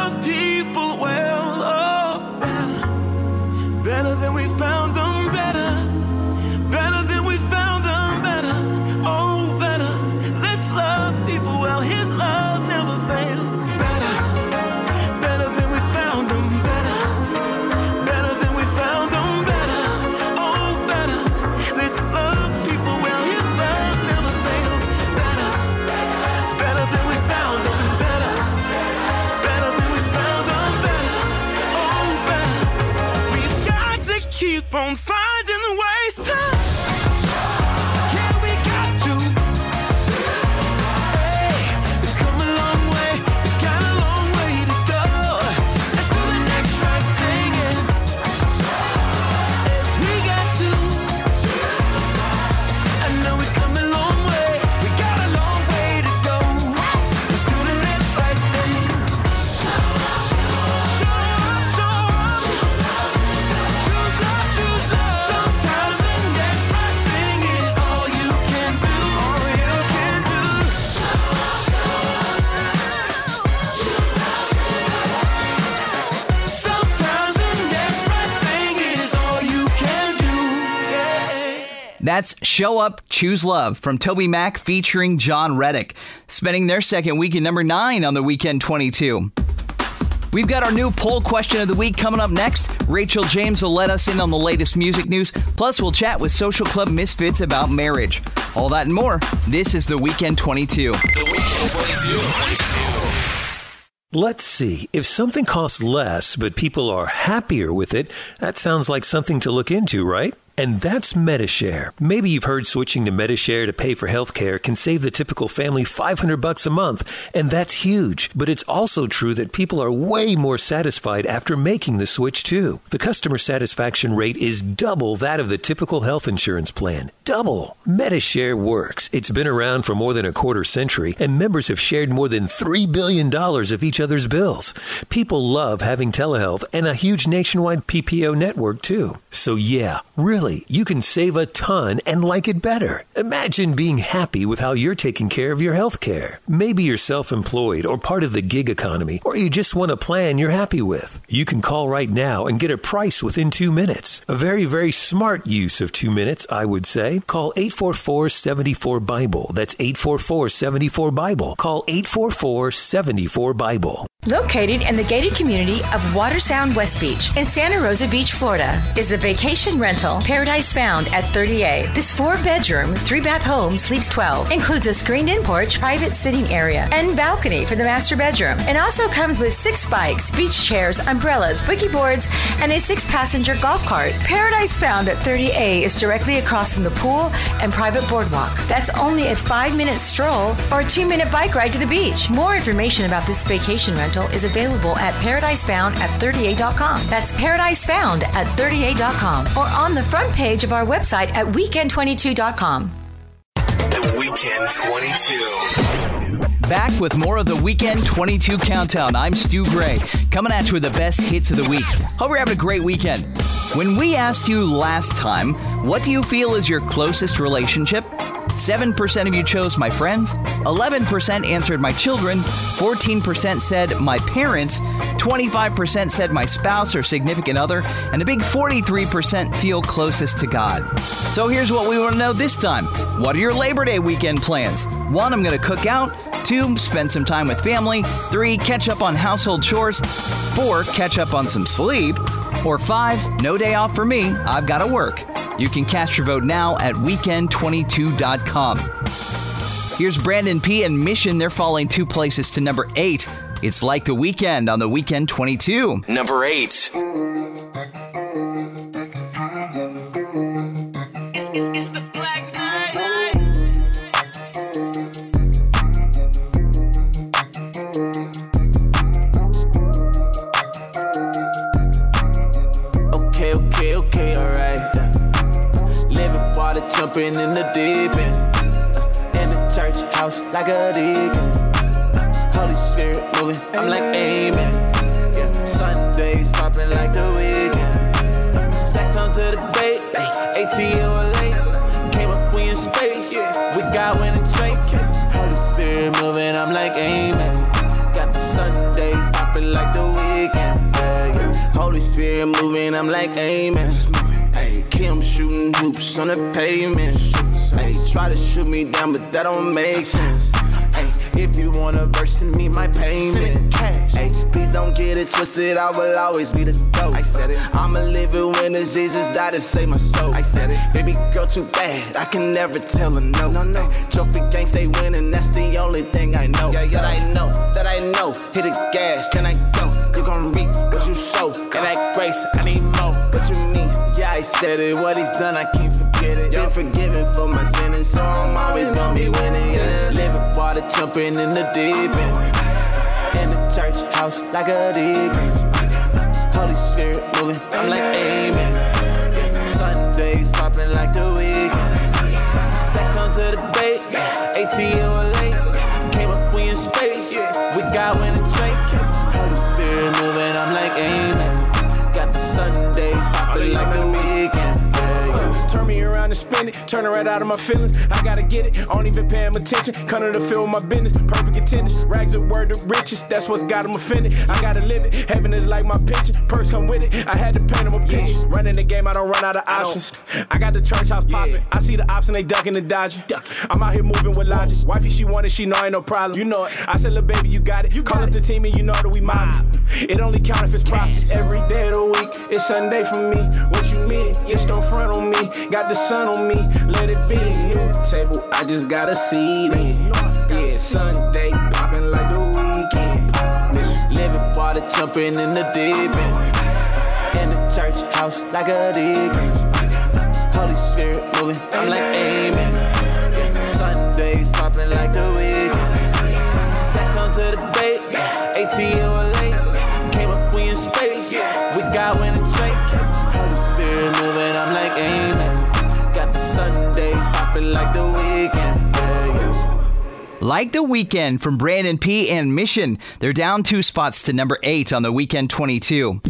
That's Show Up, Choose Love from TobyMac featuring John Reddick, spending their second week at number nine on the weekend 22. We've got our new poll question of the week coming up next. Rachel James will let us in on the latest music news. Plus, we'll chat with Social Club Misfits about marriage. All that and more. This is the Weekend 22. The Weekend 22. 22. Let's see. If something costs less, but people are happier with it, that sounds like something to look into, right? And that's Medi-Share. Maybe you've heard switching to Medi-Share to pay for healthcare can save the typical family 500 bucks a month, and that's huge. But it's also true that people are way more satisfied after making the switch too. The customer satisfaction rate is double that of the typical health insurance plan. Double. Medi-Share works. It's been around for more than a quarter century, and members have shared more than $3 billion of each other's bills. People love having telehealth and a huge nationwide PPO network too. So yeah, really, you can save a ton and like it better. Imagine being happy with how you're taking care of your health care. Maybe you're self-employed or part of the gig economy, or you just want a plan you're happy with. You can call right now and get a price within two minutes. A very, very smart use of two minutes, I would say. Call 844-74-BIBLE. That's 844-74-BIBLE. Call 844-74-BIBLE. Located in the gated community of Watersound West Beach in Santa Rosa Beach, Florida, is the vacation rental Paradise Found at 30A. This four bedroom, three bath home sleeps 12, includes a screened in porch, private sitting area, and balcony for the master bedroom, and also comes with six bikes, beach chairs, umbrellas, boogie boards, and a six passenger golf cart. Paradise Found at 30A is directly across from the pool and private boardwalk. That's only a five minute stroll or a two minute bike ride to the beach. More information about this vacation rental is available at ParadiseFound at 38.com. That's ParadiseFound at 38.com or on the front page of our website at weekend22.com. The Weekend 22. Back with more of the Weekend 22 Countdown. I'm Stu Gray, coming at you with the best hits of the week. Hope you're having a great weekend. When we asked you last time, what do you feel is your closest relationship? 7% of you chose my friends, 11% answered my children, 14% said my parents, 25% said my spouse or significant other, and a big 43% feel closest to God. So here's what we want to know this time What are your Labor Day weekend plans? One, I'm going to cook out. Two, spend some time with family. Three, catch up on household chores. Four, catch up on some sleep. Or five, no day off for me. I've got to work. You can cast your vote now at weekend22.com. Here's Brandon P. and Mission. They're falling two places to number eight. It's like the weekend on the Weekend 22. Number 8. Moving, I'm like amen. Hey, Kim shooting hoops on the pavement. Hey, try to shoot me down, but that don't make sense. Hey, if you want a verse, send me my payment. Hey, please don't get it twisted. I will always be the dope. I said it. I'm a living witness. Jesus died to save my soul. I said it. Baby girl, too bad. I can never tell her no. No, no. Trophy gang stay winning. That's the only thing I know. Yeah, yeah. That I know. That I know. Hit the gas, then I go. You gon' reap what you sow. And that grace, I need more. What you mean? Yeah, I said it. What he's done, I can't forget it. Been forgiven for my sin, and so I'm always gonna be winning. Yeah. Living water, jumping in the deep end. In the church house, like a deacon. Holy Spirit moving, I'm like amen. Sundays popping like the weekend. And it, turn right out of my feelings. I gotta get it, I don't even pay him attention. Come to the field my business, perfect attendance. Rags of word of riches, that's what's got him offended. I gotta live it, heaven is like my picture. Purse come with it, I had to paint him a picture. Running the game, I don't run out of options. I got the church house popping, I see the ops and they ducking and dodging. I'm out here moving with logic. Wifey, she wanted, she know ain't no problem. You know it. I said, little baby, you got it. You call up the team and you know that we mob. It only count if it's profit. Every day of the week, it's Sunday for me. What you mean? Yes, don't front on me. Got the sun on me, let it be. Table, I just got a seat in. Yeah, Sunday, popping like the weekend. Living water, jumping in the deep end. In the church house, like a deacon. Holy Spirit moving, I'm like amen. Sundays popping like the weekend. Like the weekend. Like the weekend from Brandon P. and Mission. They're down two spots to number eight on the Weekend 22.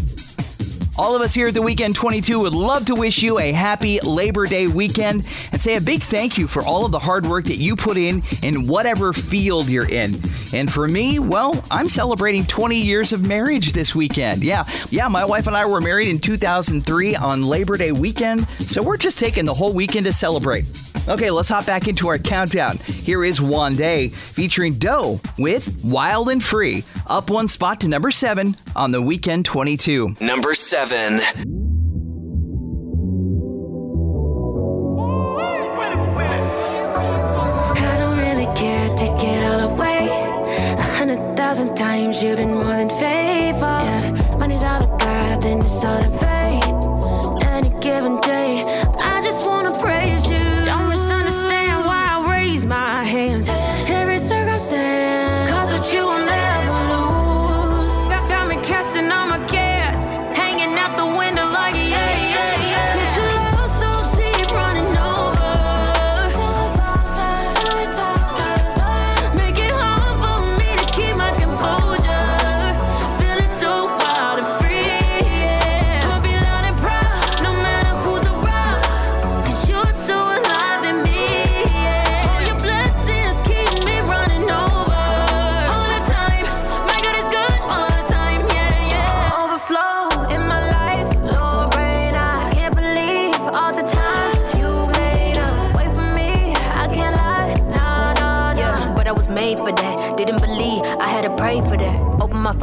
All of us here at the Weekend 22 would love to wish you a happy Labor Day weekend and say a big thank you for all of the hard work that you put in in whatever field you're in. And for me, well, I'm celebrating 20 years of marriage this weekend. Yeah, yeah, my wife and I were married in 2003 on Labor Day weekend, so we're just taking the whole weekend to celebrate. Okay, let's hop back into our countdown. Here is Wande featuring Doe with Wild and Free, up one spot to number seven on the Weekend 22. Number 7. I don't really care, take it all away. A hundred thousand times you've been more than faithful. If money's all I got, then it's all in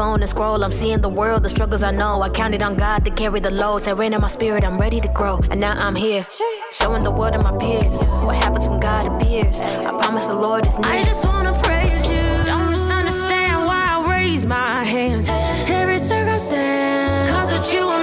phone and scroll, I'm seeing the world, the struggles I know. I counted on God to carry the load. Said rain in my spirit, I'm ready to grow. And now I'm here, showing the world and my peers what happens when God appears. I promise the Lord is near. I just wanna praise you. Don't misunderstand why I raise my hands. Every circumstance, cause with you I'll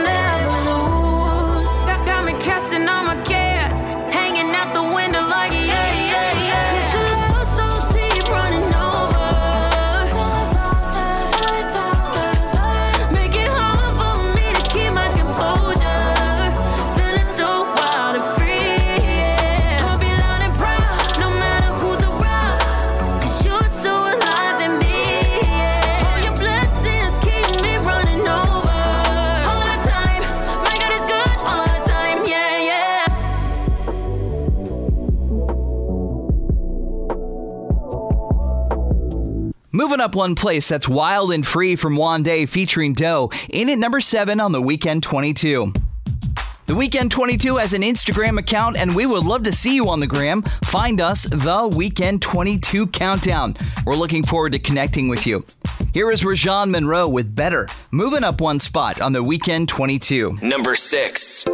Moving up one place, that's Wild and Free from Wande featuring Doe, in at number 7 on the Weekend 22. The Weekend 22 has an Instagram account, and we would love to see you on the gram. Find us, The Weekend 22 Countdown. We're looking forward to connecting with you. Here is Rajon Monroe with Better, moving up one spot on the Weekend 22. Number six.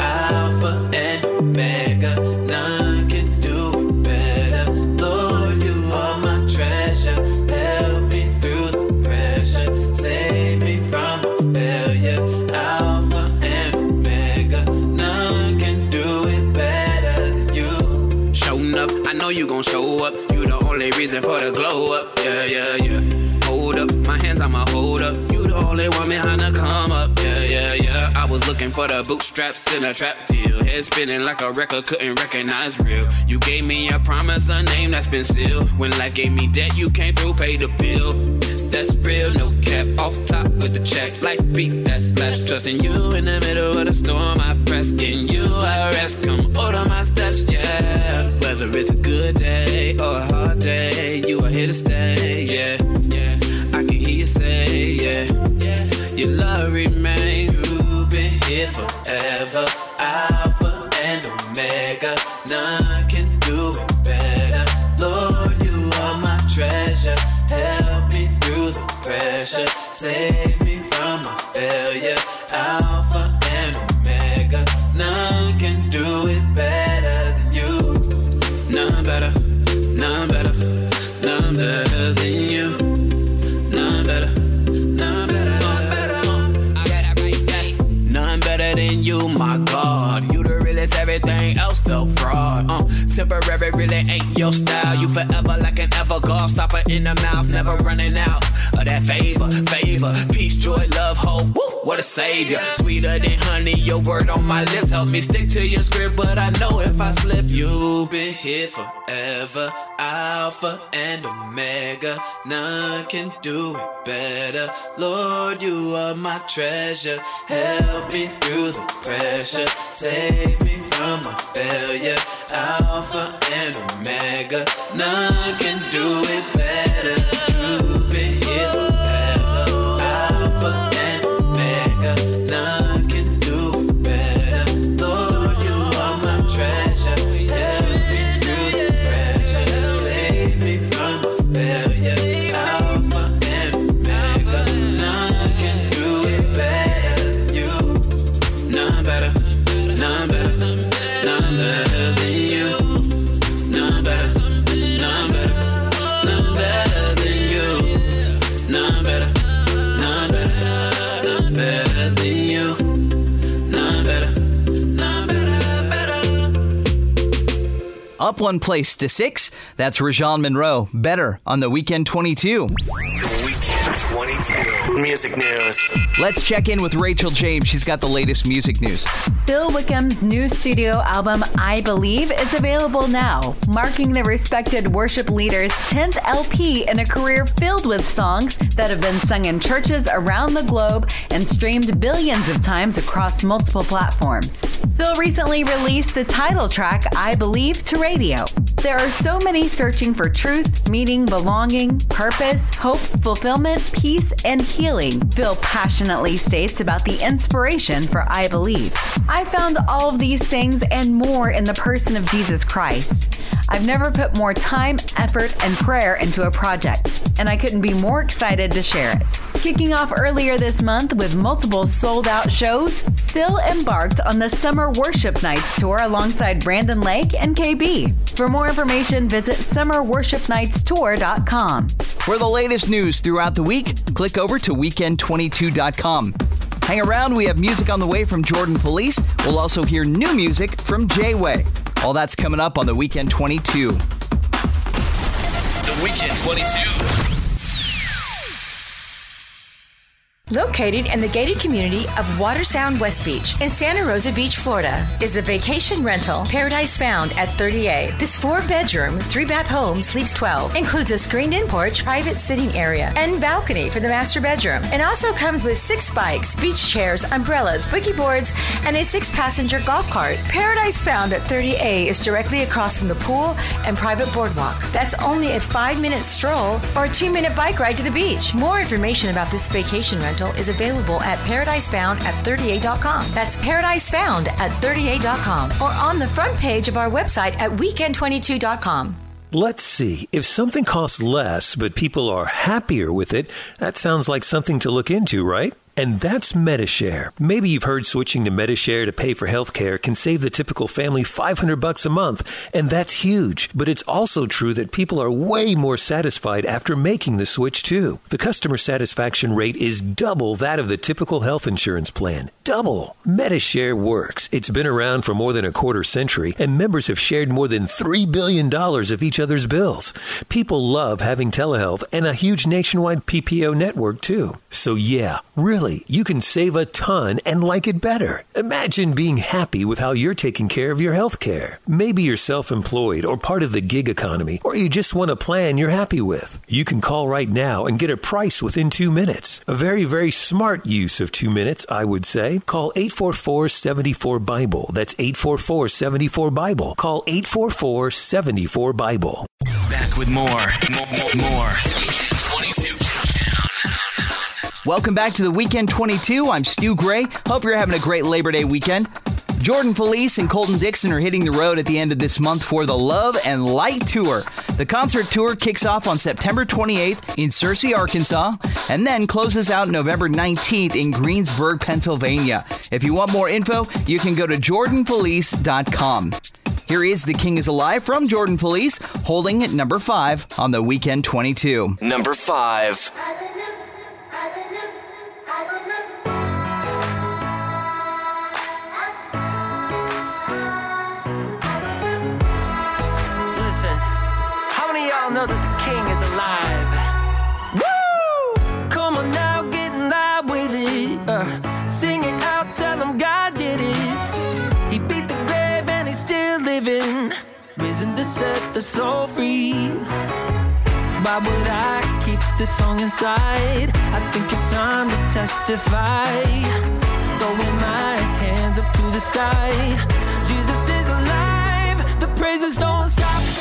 Alpha and Omega. None can do it better. Lord, you are my treasure. Help me through the pressure. Save me from my failure. Alpha and Omega. None can do it better than you. Showing up, I know you gon' show up. You the only reason for the glow up. Yeah, yeah, yeah. Hold up, my hands I'ma hold up. You the only one behind the come I was looking for the bootstraps in a trap deal. Head spinning like a record, couldn't recognize real. You gave me a promise, a name that's been sealed. When life gave me debt, you came through, paid the bill. That's real, no cap, off top with the checks. Like beat that slaps. Trusting you in the middle of the storm, I press in you, I rest. Come order my steps, yeah. Whether it's a good day or a hard day, you are here to stay, yeah, yeah. I can hear you say, yeah, yeah. Your love remains. Here forever, Alpha and Omega. None can do it better. Lord, you are my treasure. Help me through the pressure. Save me from my failure. Alpha temporary really ain't your style. You forever like an evergloss, stopper in the mouth, never running out of that favor, favor, peace, joy, love, hope. Woo, what a savior, sweeter than honey. Your word on my lips help me stick to your script, but I know if I slip, You've been here forever, Alpha and Omega. None can do it better. Lord, you are my treasure. Help me through the pressure. Save me from my failure. Alpha and Omega. None can do it better. Up one place to 6, that's Rajon Monroe, Better on the Weekend 22. Weekend 22. Music news. Let's check in with Rachel James. She's got the latest music news. Phil Wickham's new studio album, I Believe, is available now, marking the respected worship leader's 10th LP in a career filled with songs that have been sung in churches around the globe and streamed billions of times across multiple platforms. Phil recently released the title track, I Believe, to radio. There are so many searching for truth, meaning, belonging, purpose, hope, fulfillment, peace, and healing. Phil passionately states about the inspiration for I Believe. I found all of these things and more in the person of Jesus Christ. I've never put more time, effort, and prayer into a project, and I couldn't be more excited to share it. Kicking off earlier this month with multiple sold out shows, Phil embarked on the Summer Worship Nights tour alongside Brandon Lake and KB. For more information, visit summerworshipnightstour.com. For the latest news throughout the week, click over to weekend22.com. Hang around, we have music on the way from Jordan Feliz. We'll also hear new music from J Way. All that's coming up on the Weekend 22. The Weekend 22. Located in the gated community of Watersound West Beach in Santa Rosa Beach, Florida, is the vacation rental Paradise Found at 30A. This four bedroom, three bath home sleeps 12, includes a screened in porch, private sitting area, and balcony for the master bedroom, and also comes with six bikes, beach chairs, umbrellas, boogie boards, and a six passenger golf cart. Paradise Found at 30A is directly across from the pool and private boardwalk. That's only a five minute stroll or a two minute bike ride to the beach. More information about this vacation rental is available at paradisefound at 38.com. That's paradisefound at 38.com or on the front page of our website at weekend22.com. Let's see. If something costs less, but people are happier with it, that sounds like something to look into, right? And that's Medi-Share. Maybe you've heard switching to Medi-Share to pay for healthcare can save the typical family 500 bucks a month, and that's huge. But it's also true that people are way more satisfied after making the switch too. The customer satisfaction rate is double that of the typical health insurance plan. Double. Medi-Share works. It's been around for more than a quarter century, and members have shared more than $3 billion of each other's bills. People love having telehealth and a huge nationwide PPO network too. So yeah, really, you can save a ton and like it better. Imagine being happy with how you're taking care of your health care. Maybe you're self employed or part of the gig economy, or you just want a plan you're happy with. You can call right now and get a price within two minutes. A very, very smart use of two minutes, I would say. Call 844 74 Bible. That's 844 74 Bible. Call 844 74 Bible. Back with more. More. more, more. Weekend 22 countdown. Welcome back to the Weekend 22. I'm Stu Gray. Hope you're having a great Labor Day weekend. Jordan Feliz and Colton Dixon are hitting the road at the end of this month for the Love and Light Tour. The concert tour kicks off on September 28th in Searcy, Arkansas, and then closes out November 19th in Greensburg, Pennsylvania. If you want more info, you can go to jordanfeliz.com. Here is The King is Alive from Jordan Feliz, holding at number 5 on the Weekend 22. Number 5. Know that the king is alive? Woo! Come on now, get in line with it. Uh, sing it out, tell him God did it. He beat the grave and he's still living. Risen to set the soul free. Why would I keep this song inside? I think it's time to testify. Throwing my hands up to the sky. Jesus is alive. The praises don't stop.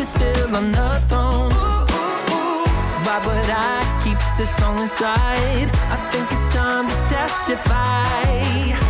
Is still on the throne. Why would I keep this song inside? I think it's time to testify.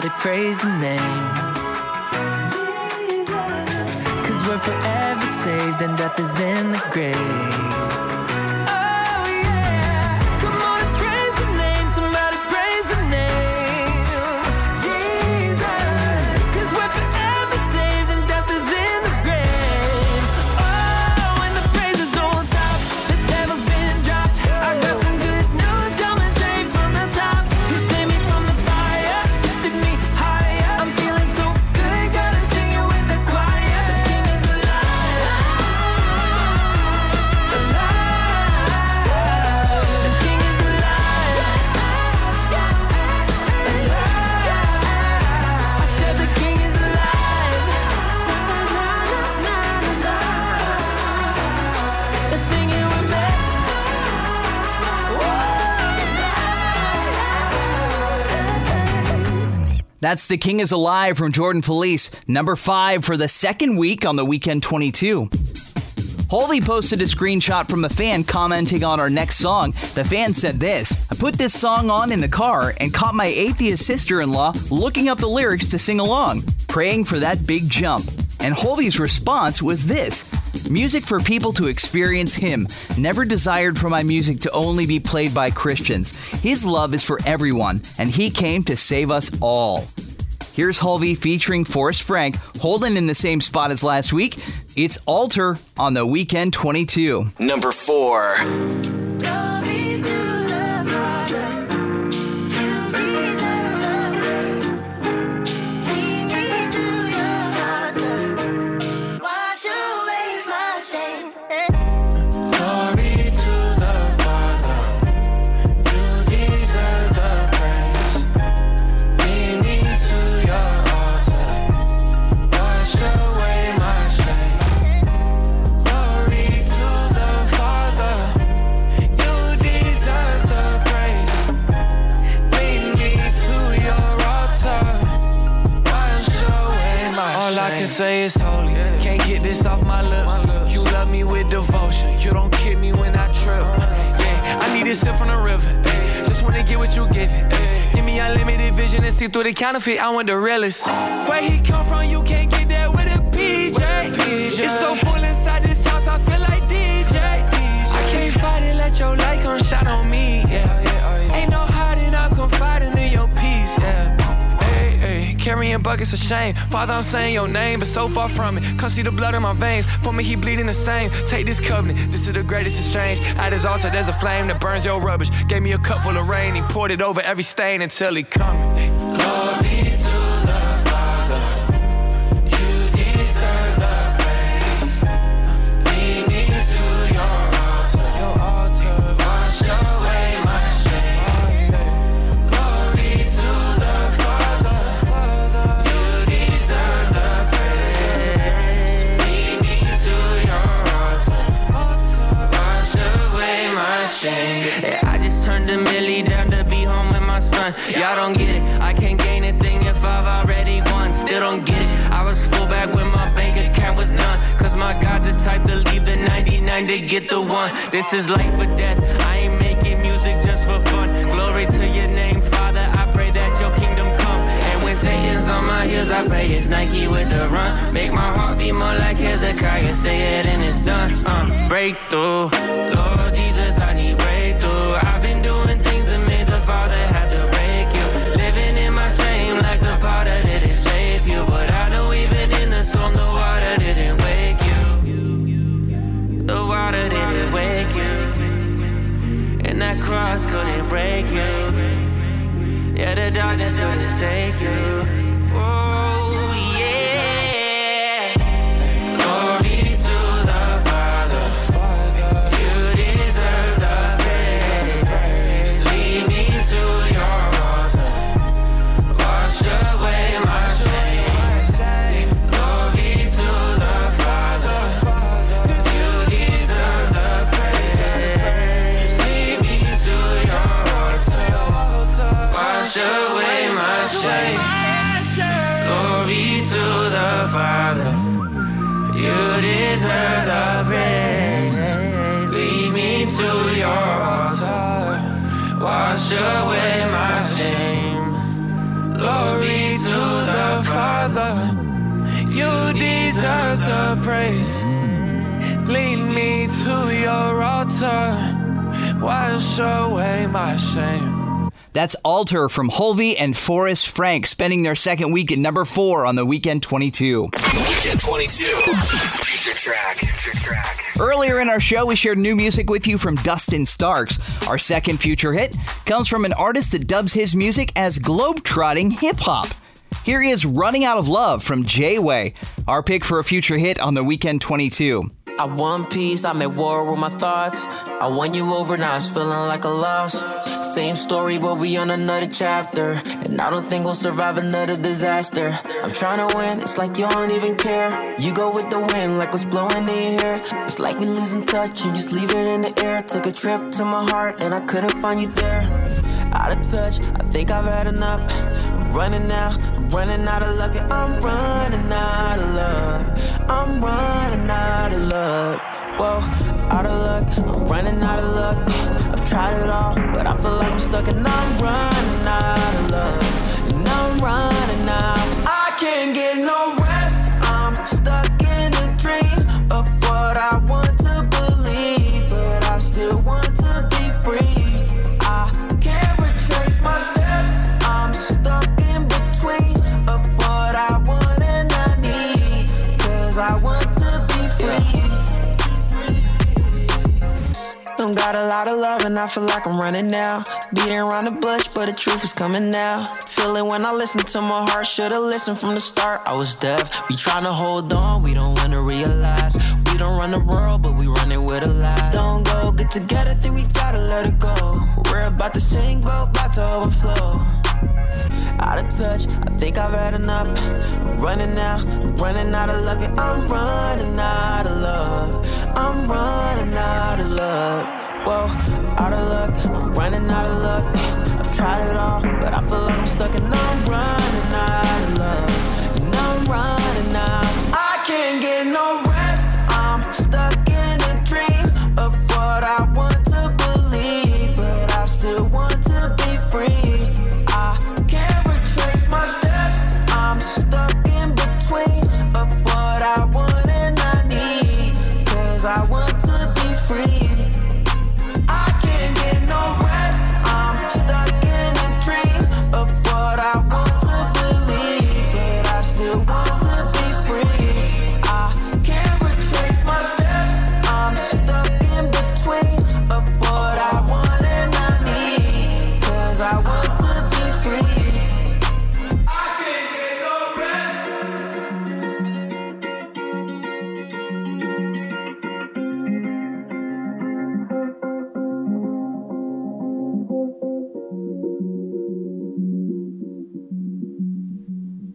Somebody praise the name. Cause we're we're forever saved and death is in the grave. That's The King is Alive from Jordan Feliz, number five for the second week on the Weekend 22. Hulvey posted a screenshot from a fan commenting on our next song. The fan said this I put this song on in the car and caught my atheist sister in law looking up the lyrics to sing along, praying for that big jump. And Hulvey's response was this Music for people to experience Him. Never desired for my music to only be played by Christians. His love is for everyone, and He came to save us all. Here's Hulvey featuring Forrest Frank, holding in the same spot as last week. It's Altar on the Weekend 22. Number four. Say it's holy. Can't get this off my lips. You love me with devotion. You don't kick me when I trip. Yeah, I need a sip from the river. Just wanna get what you giving. Give me unlimited vision and see through the counterfeit. I want the realest. Where he come from, you can't get that with a PJ. It's so full inside this house, I feel like DJ. I can't fight it, let your light come shine on me. Carrying buckets of shame. Father, I'm saying your name, but so far from it. Come see the blood in my veins. For me, he bleeding the same. Take this covenant. This is the greatest exchange. At his altar, there's a flame that burns your rubbish. Gave me a cup full of rain. He poured it over every stain until he coming. 99 to get the one. This is life or death. I ain't making music just for fun. Glory to your name, Father. I pray that your kingdom come. And when Satan's on my heels, I pray it's Nike with the run. Make my heart beat more like Hezekiah. Say it and it's done. Uh, breakthrough. Lord Jesus, I need breakthrough. Cross couldn't break you. Yeah, the darkness couldn't take you. Deserve the praise. Lead me to your altar. Wash away my shame. Glory to the Father. You deserve deserve the praise. Lead me to your altar. Wash away my shame. That's Altar from Hulvey and Forrest Frank spending their second week at number four on the Weekend 22. Weekend 22. Track. Track. Earlier in our show, we shared new music with you from Dustin Starks. Our second future hit comes from an artist that dubs his music as globetrotting hip hop. Here is running out of love from J Way, our pick for a future hit on the Weekend 22. I won peace, I'm at war with my thoughts. I won you over, now it's feeling like a loss. Same story, but we on another chapter. And I don't think we'll survive another disaster. I'm trying to win, it's like you don't even care. You go with the wind, like what's blowing in here. It's like we losing touch and just leave it in the air. Took a trip to my heart, and I couldn't find you there. Out of touch, I think I've had enough. I'm running now, running out of love. Yeah, I'm running out of love. I'm running out of love. Whoa, out of luck, I'm running out of luck. I've tried it all, but I feel like I'm stuck and I'm running out of love. And I'm running out. I can't get no Got a lot of love and I feel like I'm running now. Beating around the bush, but the truth is coming now. Feel it when I listen to my heart. Should've listened from the start. I was deaf. We tryna hold on, we don't wanna realize. We don't run the world, but we run it with a lie. Don't go get together, think we gotta let it go. We're about to sing, boat, about to overflow. Out of touch, I think I've had enough. I'm running now, I'm running out of love. Yeah, I'm running out of love. I'm running out of love. Whoa, out of luck, I'm running out of luck. I've tried it all, but I feel like I'm stuck and I'm running out of love. And I'm running out. I can't get no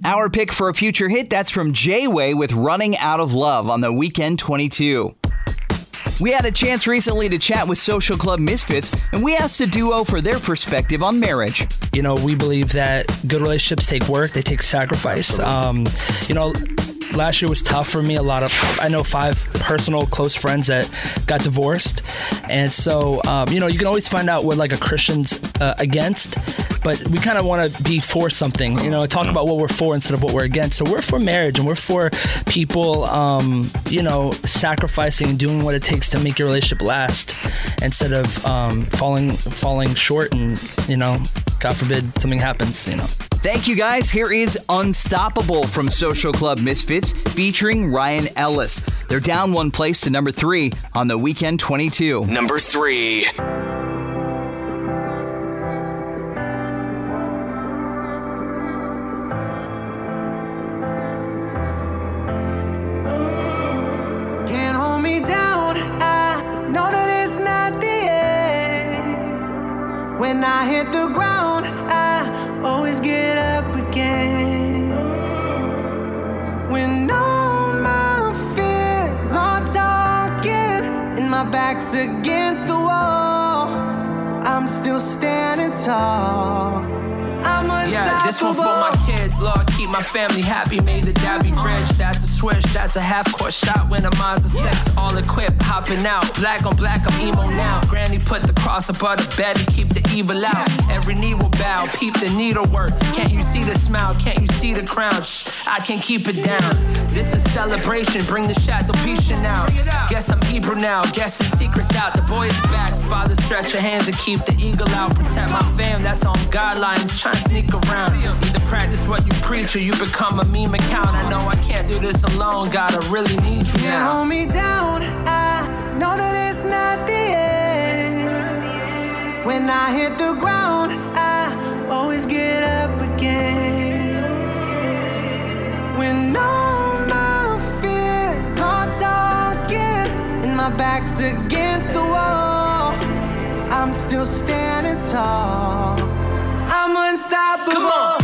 Our pick for a future hit that's from J Way with Running Out of Love on the Weekend 22. We had a chance recently to chat with Social Club Misfits, and we asked the duo for their perspective on marriage. You know, we believe that good relationships take work, they take sacrifice. Um, you know, last year was tough for me. A lot of, I know five personal close friends that got divorced. And so, um, you know, you can always find out what like a Christian's uh, against, but we kind of want to be for something, you know, talk about what we're for instead of what we're against. So we're for marriage and we're for people, um, you know, sacrificing and doing what it takes to make your relationship last instead of um, falling, falling short and, you know, God forbid something happens, you know. Thank you guys. Here is Unstoppable from Social Club Misfits featuring Ryan Ellis. They're down one place to number three on the Weekend 22. Number three. Can't hold me down. I know that it's not the end. When I hit the ground, back's against the wall, I'm still standing tall. I'm Yeah, this one for my kids. Keep my family happy. Made the dad be rich. That's a switch. That's a half court shot when a Mazda 6. All equipped, hopping out. Black on black, I'm emo now. Granny put the cross above the bed to keep the evil out. Every knee will bow. Peep the needlework. Can't you see the smile? Can't you see the crown? Shh, I can keep it down. This is celebration, bring the Shadowpecia now. Guess I'm Hebrew now, guess the secret's out. The boy is back, father stretch your hands and keep the eagle out. Protect my fam, that's on guidelines, try to sneak around. Either practice what you preach or you become a meme account. I know I can't do this alone, gotta really need you You now. hold me down, I know that it's not the end. When I hit the ground, I always get up again. When all my fears are talking and my back's against the wall, I'm still standing tall. I'm unstoppable. Come on.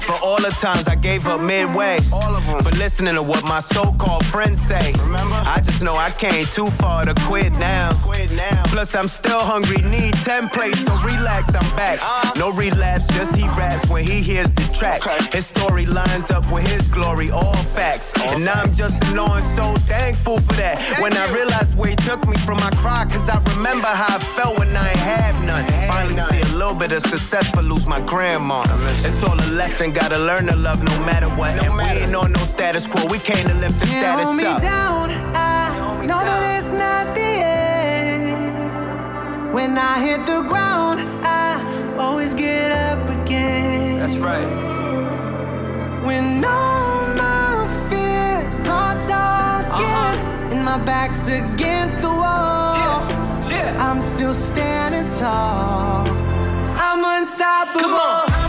For all the times I gave up midway. All of them. For listening to what my so-called friends say. Remember? I just know I came too far to quit now. Quit now. Plus I'm still hungry, need 10 plates, so relax, I'm back. Uh-huh. No relapse, just he raps when he hears the track. His story lines up with his glory, all facts. and I'm just knowing so thankful for that. when I realized where he took me from my cry, cause I remember how I felt when I ain't have none. Finally see a little bit of success, but lose my grandma. It's all a lesson, gotta learn to love no matter what. and we ain't on no status quo, we came to lift the You status hold me up. down. I know that it's not the end. When I hit the ground, I always get up again. That's right. When all my fears are talking uh-huh. and my back's against the wall, I'm still standing tall. I'm unstoppable. Come on.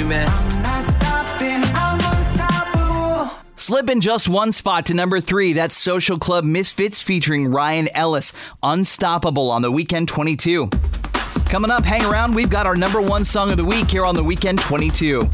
You, man. Not stopping. I'm unstoppable. Slipping just one spot to number three. That's Social Club Misfits featuring Ryan Ellis. Unstoppable on the Weekend 22. Coming up, hang around. We've got our number one song of the week here on the Weekend 22. 22.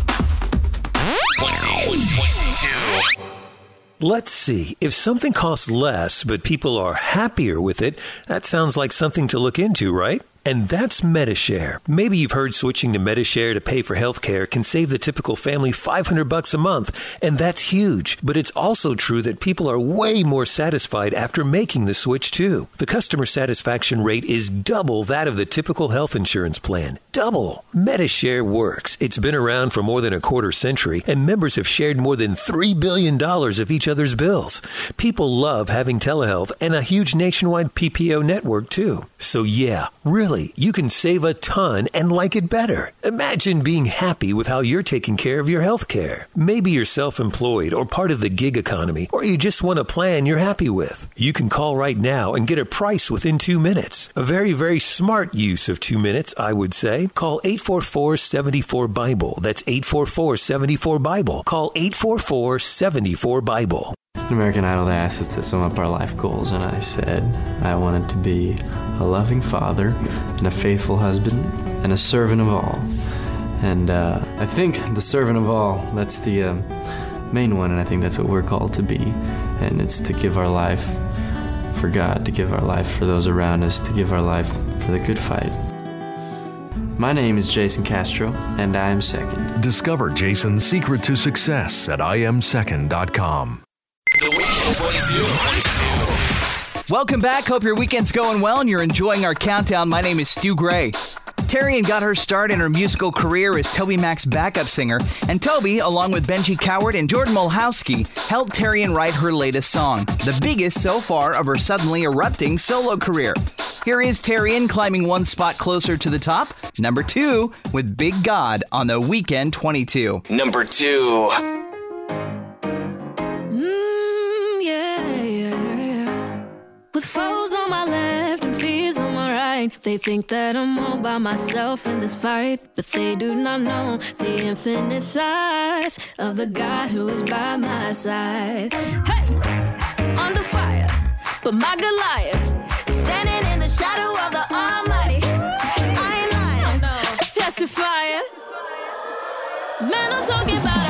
Let's see. If something costs less, but people are happier with it, that sounds like something to look into, right? And that's Medi-Share. Maybe you've heard switching to Medi-Share to pay for healthcare can save the typical family 500 bucks a month, and that's huge. But it's also true that people are way more satisfied after making the switch too. The customer satisfaction rate is double that of the typical health insurance plan. Double. Medi-Share works. It's been around for more than a quarter century, and members have shared more than $3 billion of each other's bills. People love having telehealth and a huge nationwide PPO network, too. So, yeah, really, you can save a ton and like it better. Imagine being happy with how you're taking care of your health care. Maybe you're self employed or part of the gig economy, or you just want a plan you're happy with. You can call right now and get a price within two minutes. A very, very smart use of two minutes, I would say. Call 844 74 Bible. That's 844 74 Bible. Call 844 74 Bible. American Idol, asked us to sum up our life goals, and I said I wanted to be a loving father, and a faithful husband, and a servant of all. And uh, I think the servant of all, that's the uh, main one, and I think that's what we're called to be. And it's to give our life for God, to give our life for those around us, to give our life for the good fight. My name is Jason Castro, and I am second. Discover Jason's secret to success at iamsecond.com. The Weekend 22. 22. Welcome back. Hope your weekend's going well and you're enjoying our countdown. My name is Stu Gray. Terian got her start in her musical career as TobyMac's backup singer, and Toby, along with Benji Cowart and Jordan Mohilowski, helped Terian write her latest song, the biggest so far of her suddenly erupting solo career. Here is Terian climbing one spot closer to the top, number two, with Big God on the Weekend 22. Number two. With foes on my left and fears on my right, they think that I'm all by myself in this fight. But they do not know the infinite size of the God who is by my side. Hey! Under fire. but my Goliath. Standing in the shadow of the Almighty. I ain't lying, oh, just testifying. Man, I'm talking about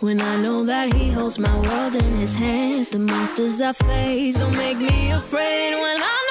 when I know that He holds my world in His hands? The monsters I face don't make me afraid when I'm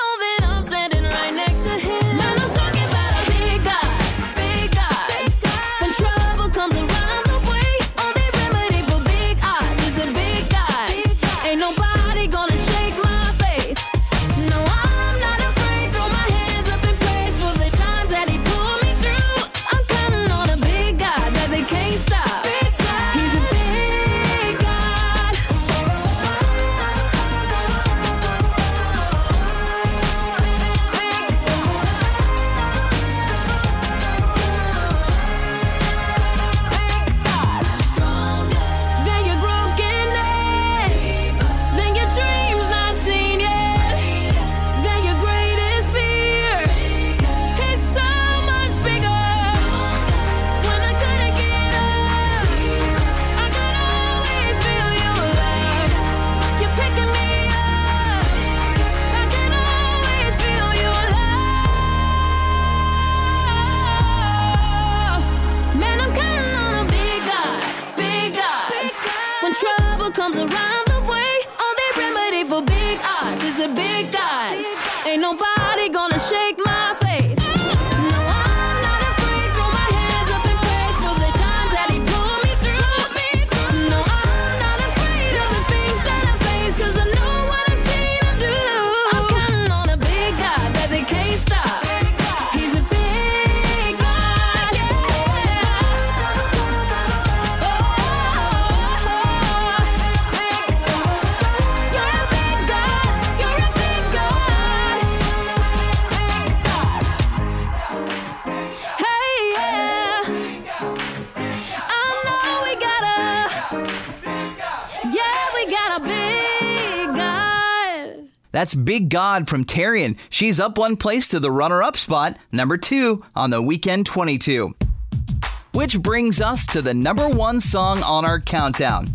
That's Big God from Terian. She's up one place to the runner up spot, number two on the weekend 22. Which brings us to the number one song on our countdown.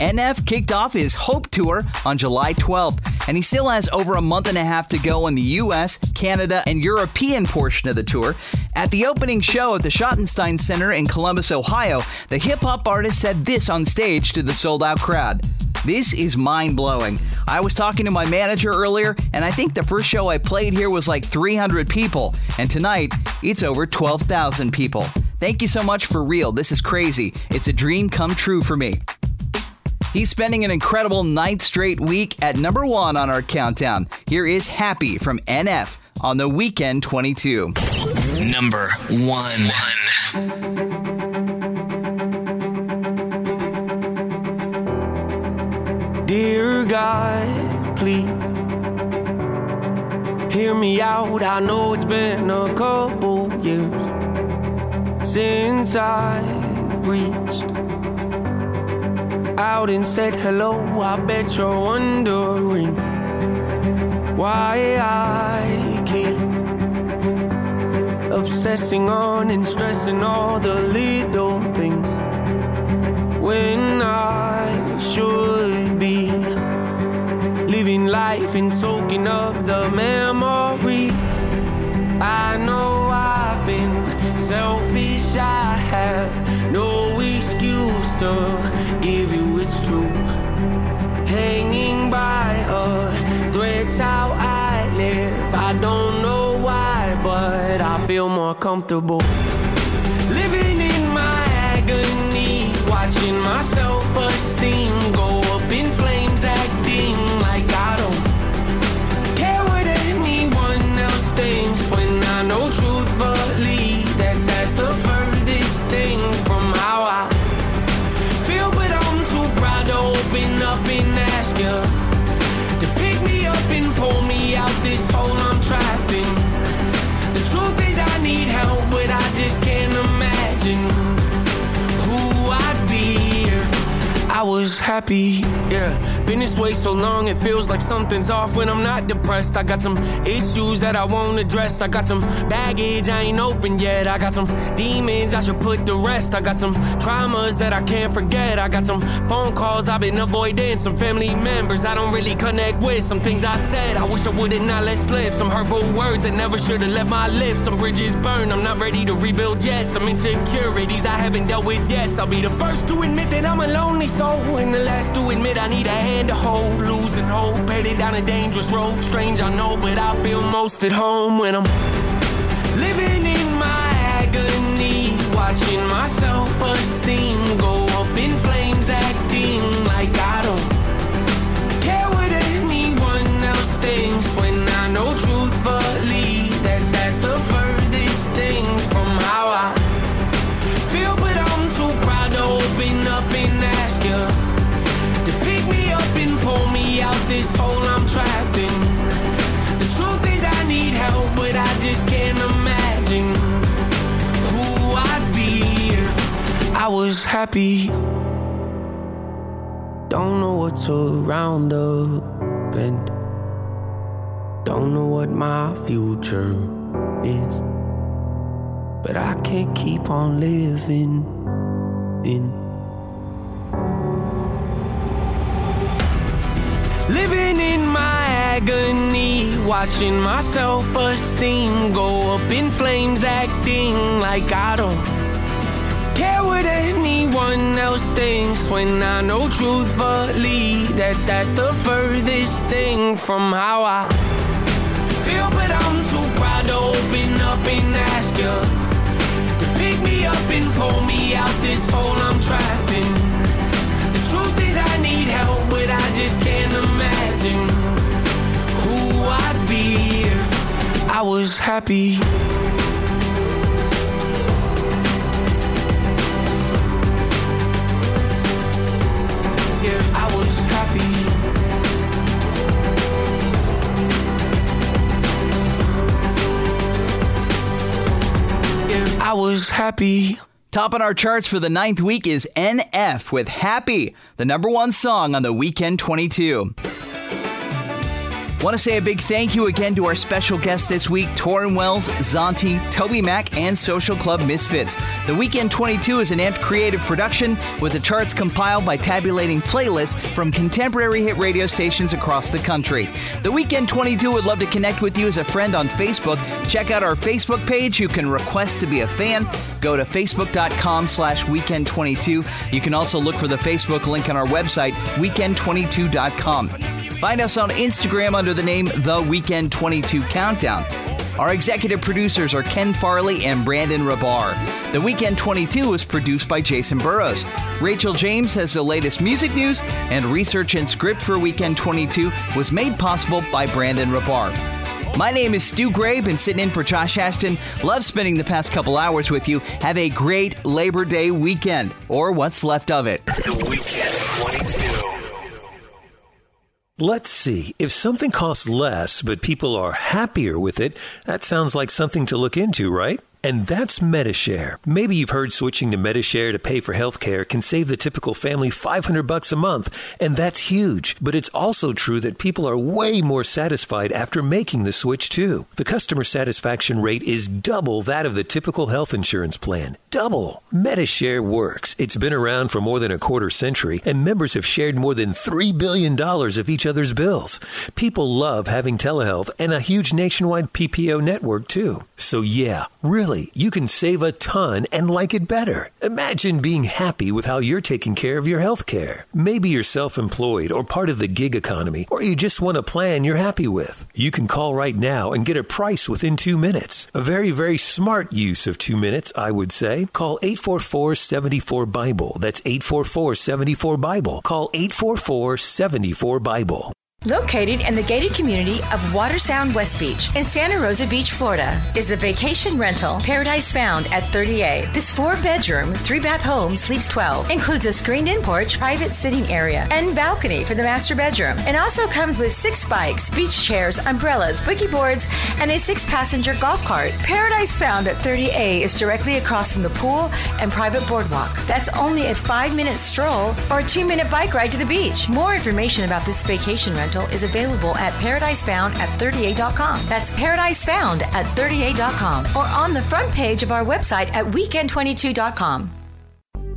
NF kicked off his Hope Tour on July 12th, and he still has over a month and a half to go in the US, Canada, and European portion of the tour. At the opening show at the Schottenstein Center in Columbus, Ohio, the hip hop artist said this on stage to the sold out crowd. This is mind blowing. I was talking to my manager earlier, and I think the first show I played here was like 300 people, and tonight it's over 12,000 people. Thank you so much for real. This is crazy. It's a dream come true for me. He's spending an incredible ninth straight week at number one on our countdown. Here is Happy from NF on the Weekend 22. Number one. Dear God, please hear me out. I know it's been a couple years since I've reached out and said hello. I bet you're wondering why I keep obsessing on and stressing all the little things when I should living life and soaking up the memories. I know I've been selfish, I have no excuse to give you it's true. Hanging by a thread's how I live. I don't know why, but I feel more comfortable. Living in my agony, watching my self esteem was happy, yeah. Been this way so long, it feels like something's off when I'm not depressed. I got some issues that I won't address. I got some baggage I ain't open yet. I got some demons I should put to rest. I got some traumas that I can't forget. I got some phone calls I've been avoiding. Some family members I don't really connect with. Some things I said I wish I would've not let slip. Some hurtful words that never should've left my lips. Some bridges burned. I'm not ready to rebuild yet. Some insecurities I haven't dealt with. yet. I'll be the first to admit that I'm a lonely soul, and the last to admit I need a hand to hold. Losing hope, headed down a dangerous road. Strange, I know, but I feel most at home when I'm living in my agony, watching my self-esteem go was happy. Don't know what's around the bend. Don't know what my future is. But I can't keep on living in. Living in my agony, watching my self esteem go up in flames, acting like I don't care what anyone else thinks. When I know truthfully that that's the furthest thing from how I feel, but I'm too proud to open up and ask you to pick me up and pull me out this hole I'm trapped in. The truth is I need help, but I just can't imagine who I'd be if I was happy. Was happy. Top on our charts for the ninth week is NF with Happy, the number one song on the Weekend 22. Want to say a big thank you again to our special guests this week, Tauren Wells, Zauntee, Toby Mac, and Social Club Misfits. The Weekend 22 is an amped creative production with the charts compiled by tabulating playlists from contemporary hit radio stations across the country. The Weekend 22 would love to connect with you as a friend on Facebook. Check out our Facebook page. You can request to be a fan. Go to facebook.com slash weekend22. You can also look for the Facebook link on our website, weekend22.com. Find us on Instagram under the name The Weekend 22 Countdown. Our executive producers are Ken Farley and Brandon Rabar. The Weekend 22 was produced by Jason Burrows. Rachel James has the latest music news, and research and script for Weekend 22 was made possible by Brandon Rabar. My name is Stu Gray, been sitting in for Josh Ashton. Love spending the past couple hours with you. Have a great Labor Day weekend, or what's left of it. The Weekend 22. Let's see. If something costs less, but people are happier with it, that sounds like something to look into, right? And that's Medi-Share. Maybe you've heard switching to Medi-Share to pay for healthcare can save the typical family 500 bucks a month, and that's huge. But it's also true that people are way more satisfied after making the switch too. The customer satisfaction rate is double that of the typical health insurance plan. Double. Medi-Share works. It's been around for more than a quarter century, and members have shared more than $3 billion of each other's bills. People love having telehealth and a huge nationwide PPO network too. So yeah, really, you can save a ton and like it better. Imagine being happy with how you're taking care of your health care. Maybe you're self-employed or part of the gig economy, or you just want a plan you're happy with. You can call right now and get a price within two minutes. A very, very smart use of two minutes, I would say. Call 844-74-BIBLE. That's 844-74-BIBLE. Call 844-74-BIBLE. Located in the gated community of Watersound West Beach in Santa Rosa Beach, Florida, is the vacation rental Paradise Found at 30A. This four bedroom, three bath home sleeps 12, includes a screened in porch, private sitting area, and balcony for the master bedroom, and also comes with six bikes, beach chairs, umbrellas, boogie boards, and a six passenger golf cart. Paradise Found at 30A is directly across from the pool and private boardwalk. That's only a five minute stroll or a two minute bike ride to the beach. More information about this vacation rental is available at paradisefound at 30a.com. That's paradisefound at 30a.com or on the front page of our website at weekend22.com.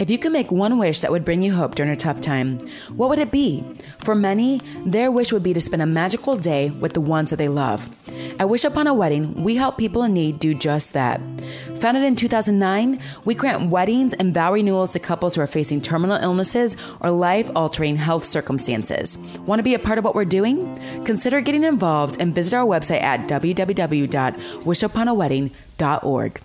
If you could make one wish that would bring you hope during a tough time, what would it be? For many, their wish would be to spend a magical day with the ones that they love. At Wish Upon a Wedding, we help people in need do just that. Founded in 2009, we grant weddings and vow renewals to couples who are facing terminal illnesses or life altering health circumstances. Want to be a part of what we're doing? Consider getting involved and visit our website at www.wishuponawedding.org.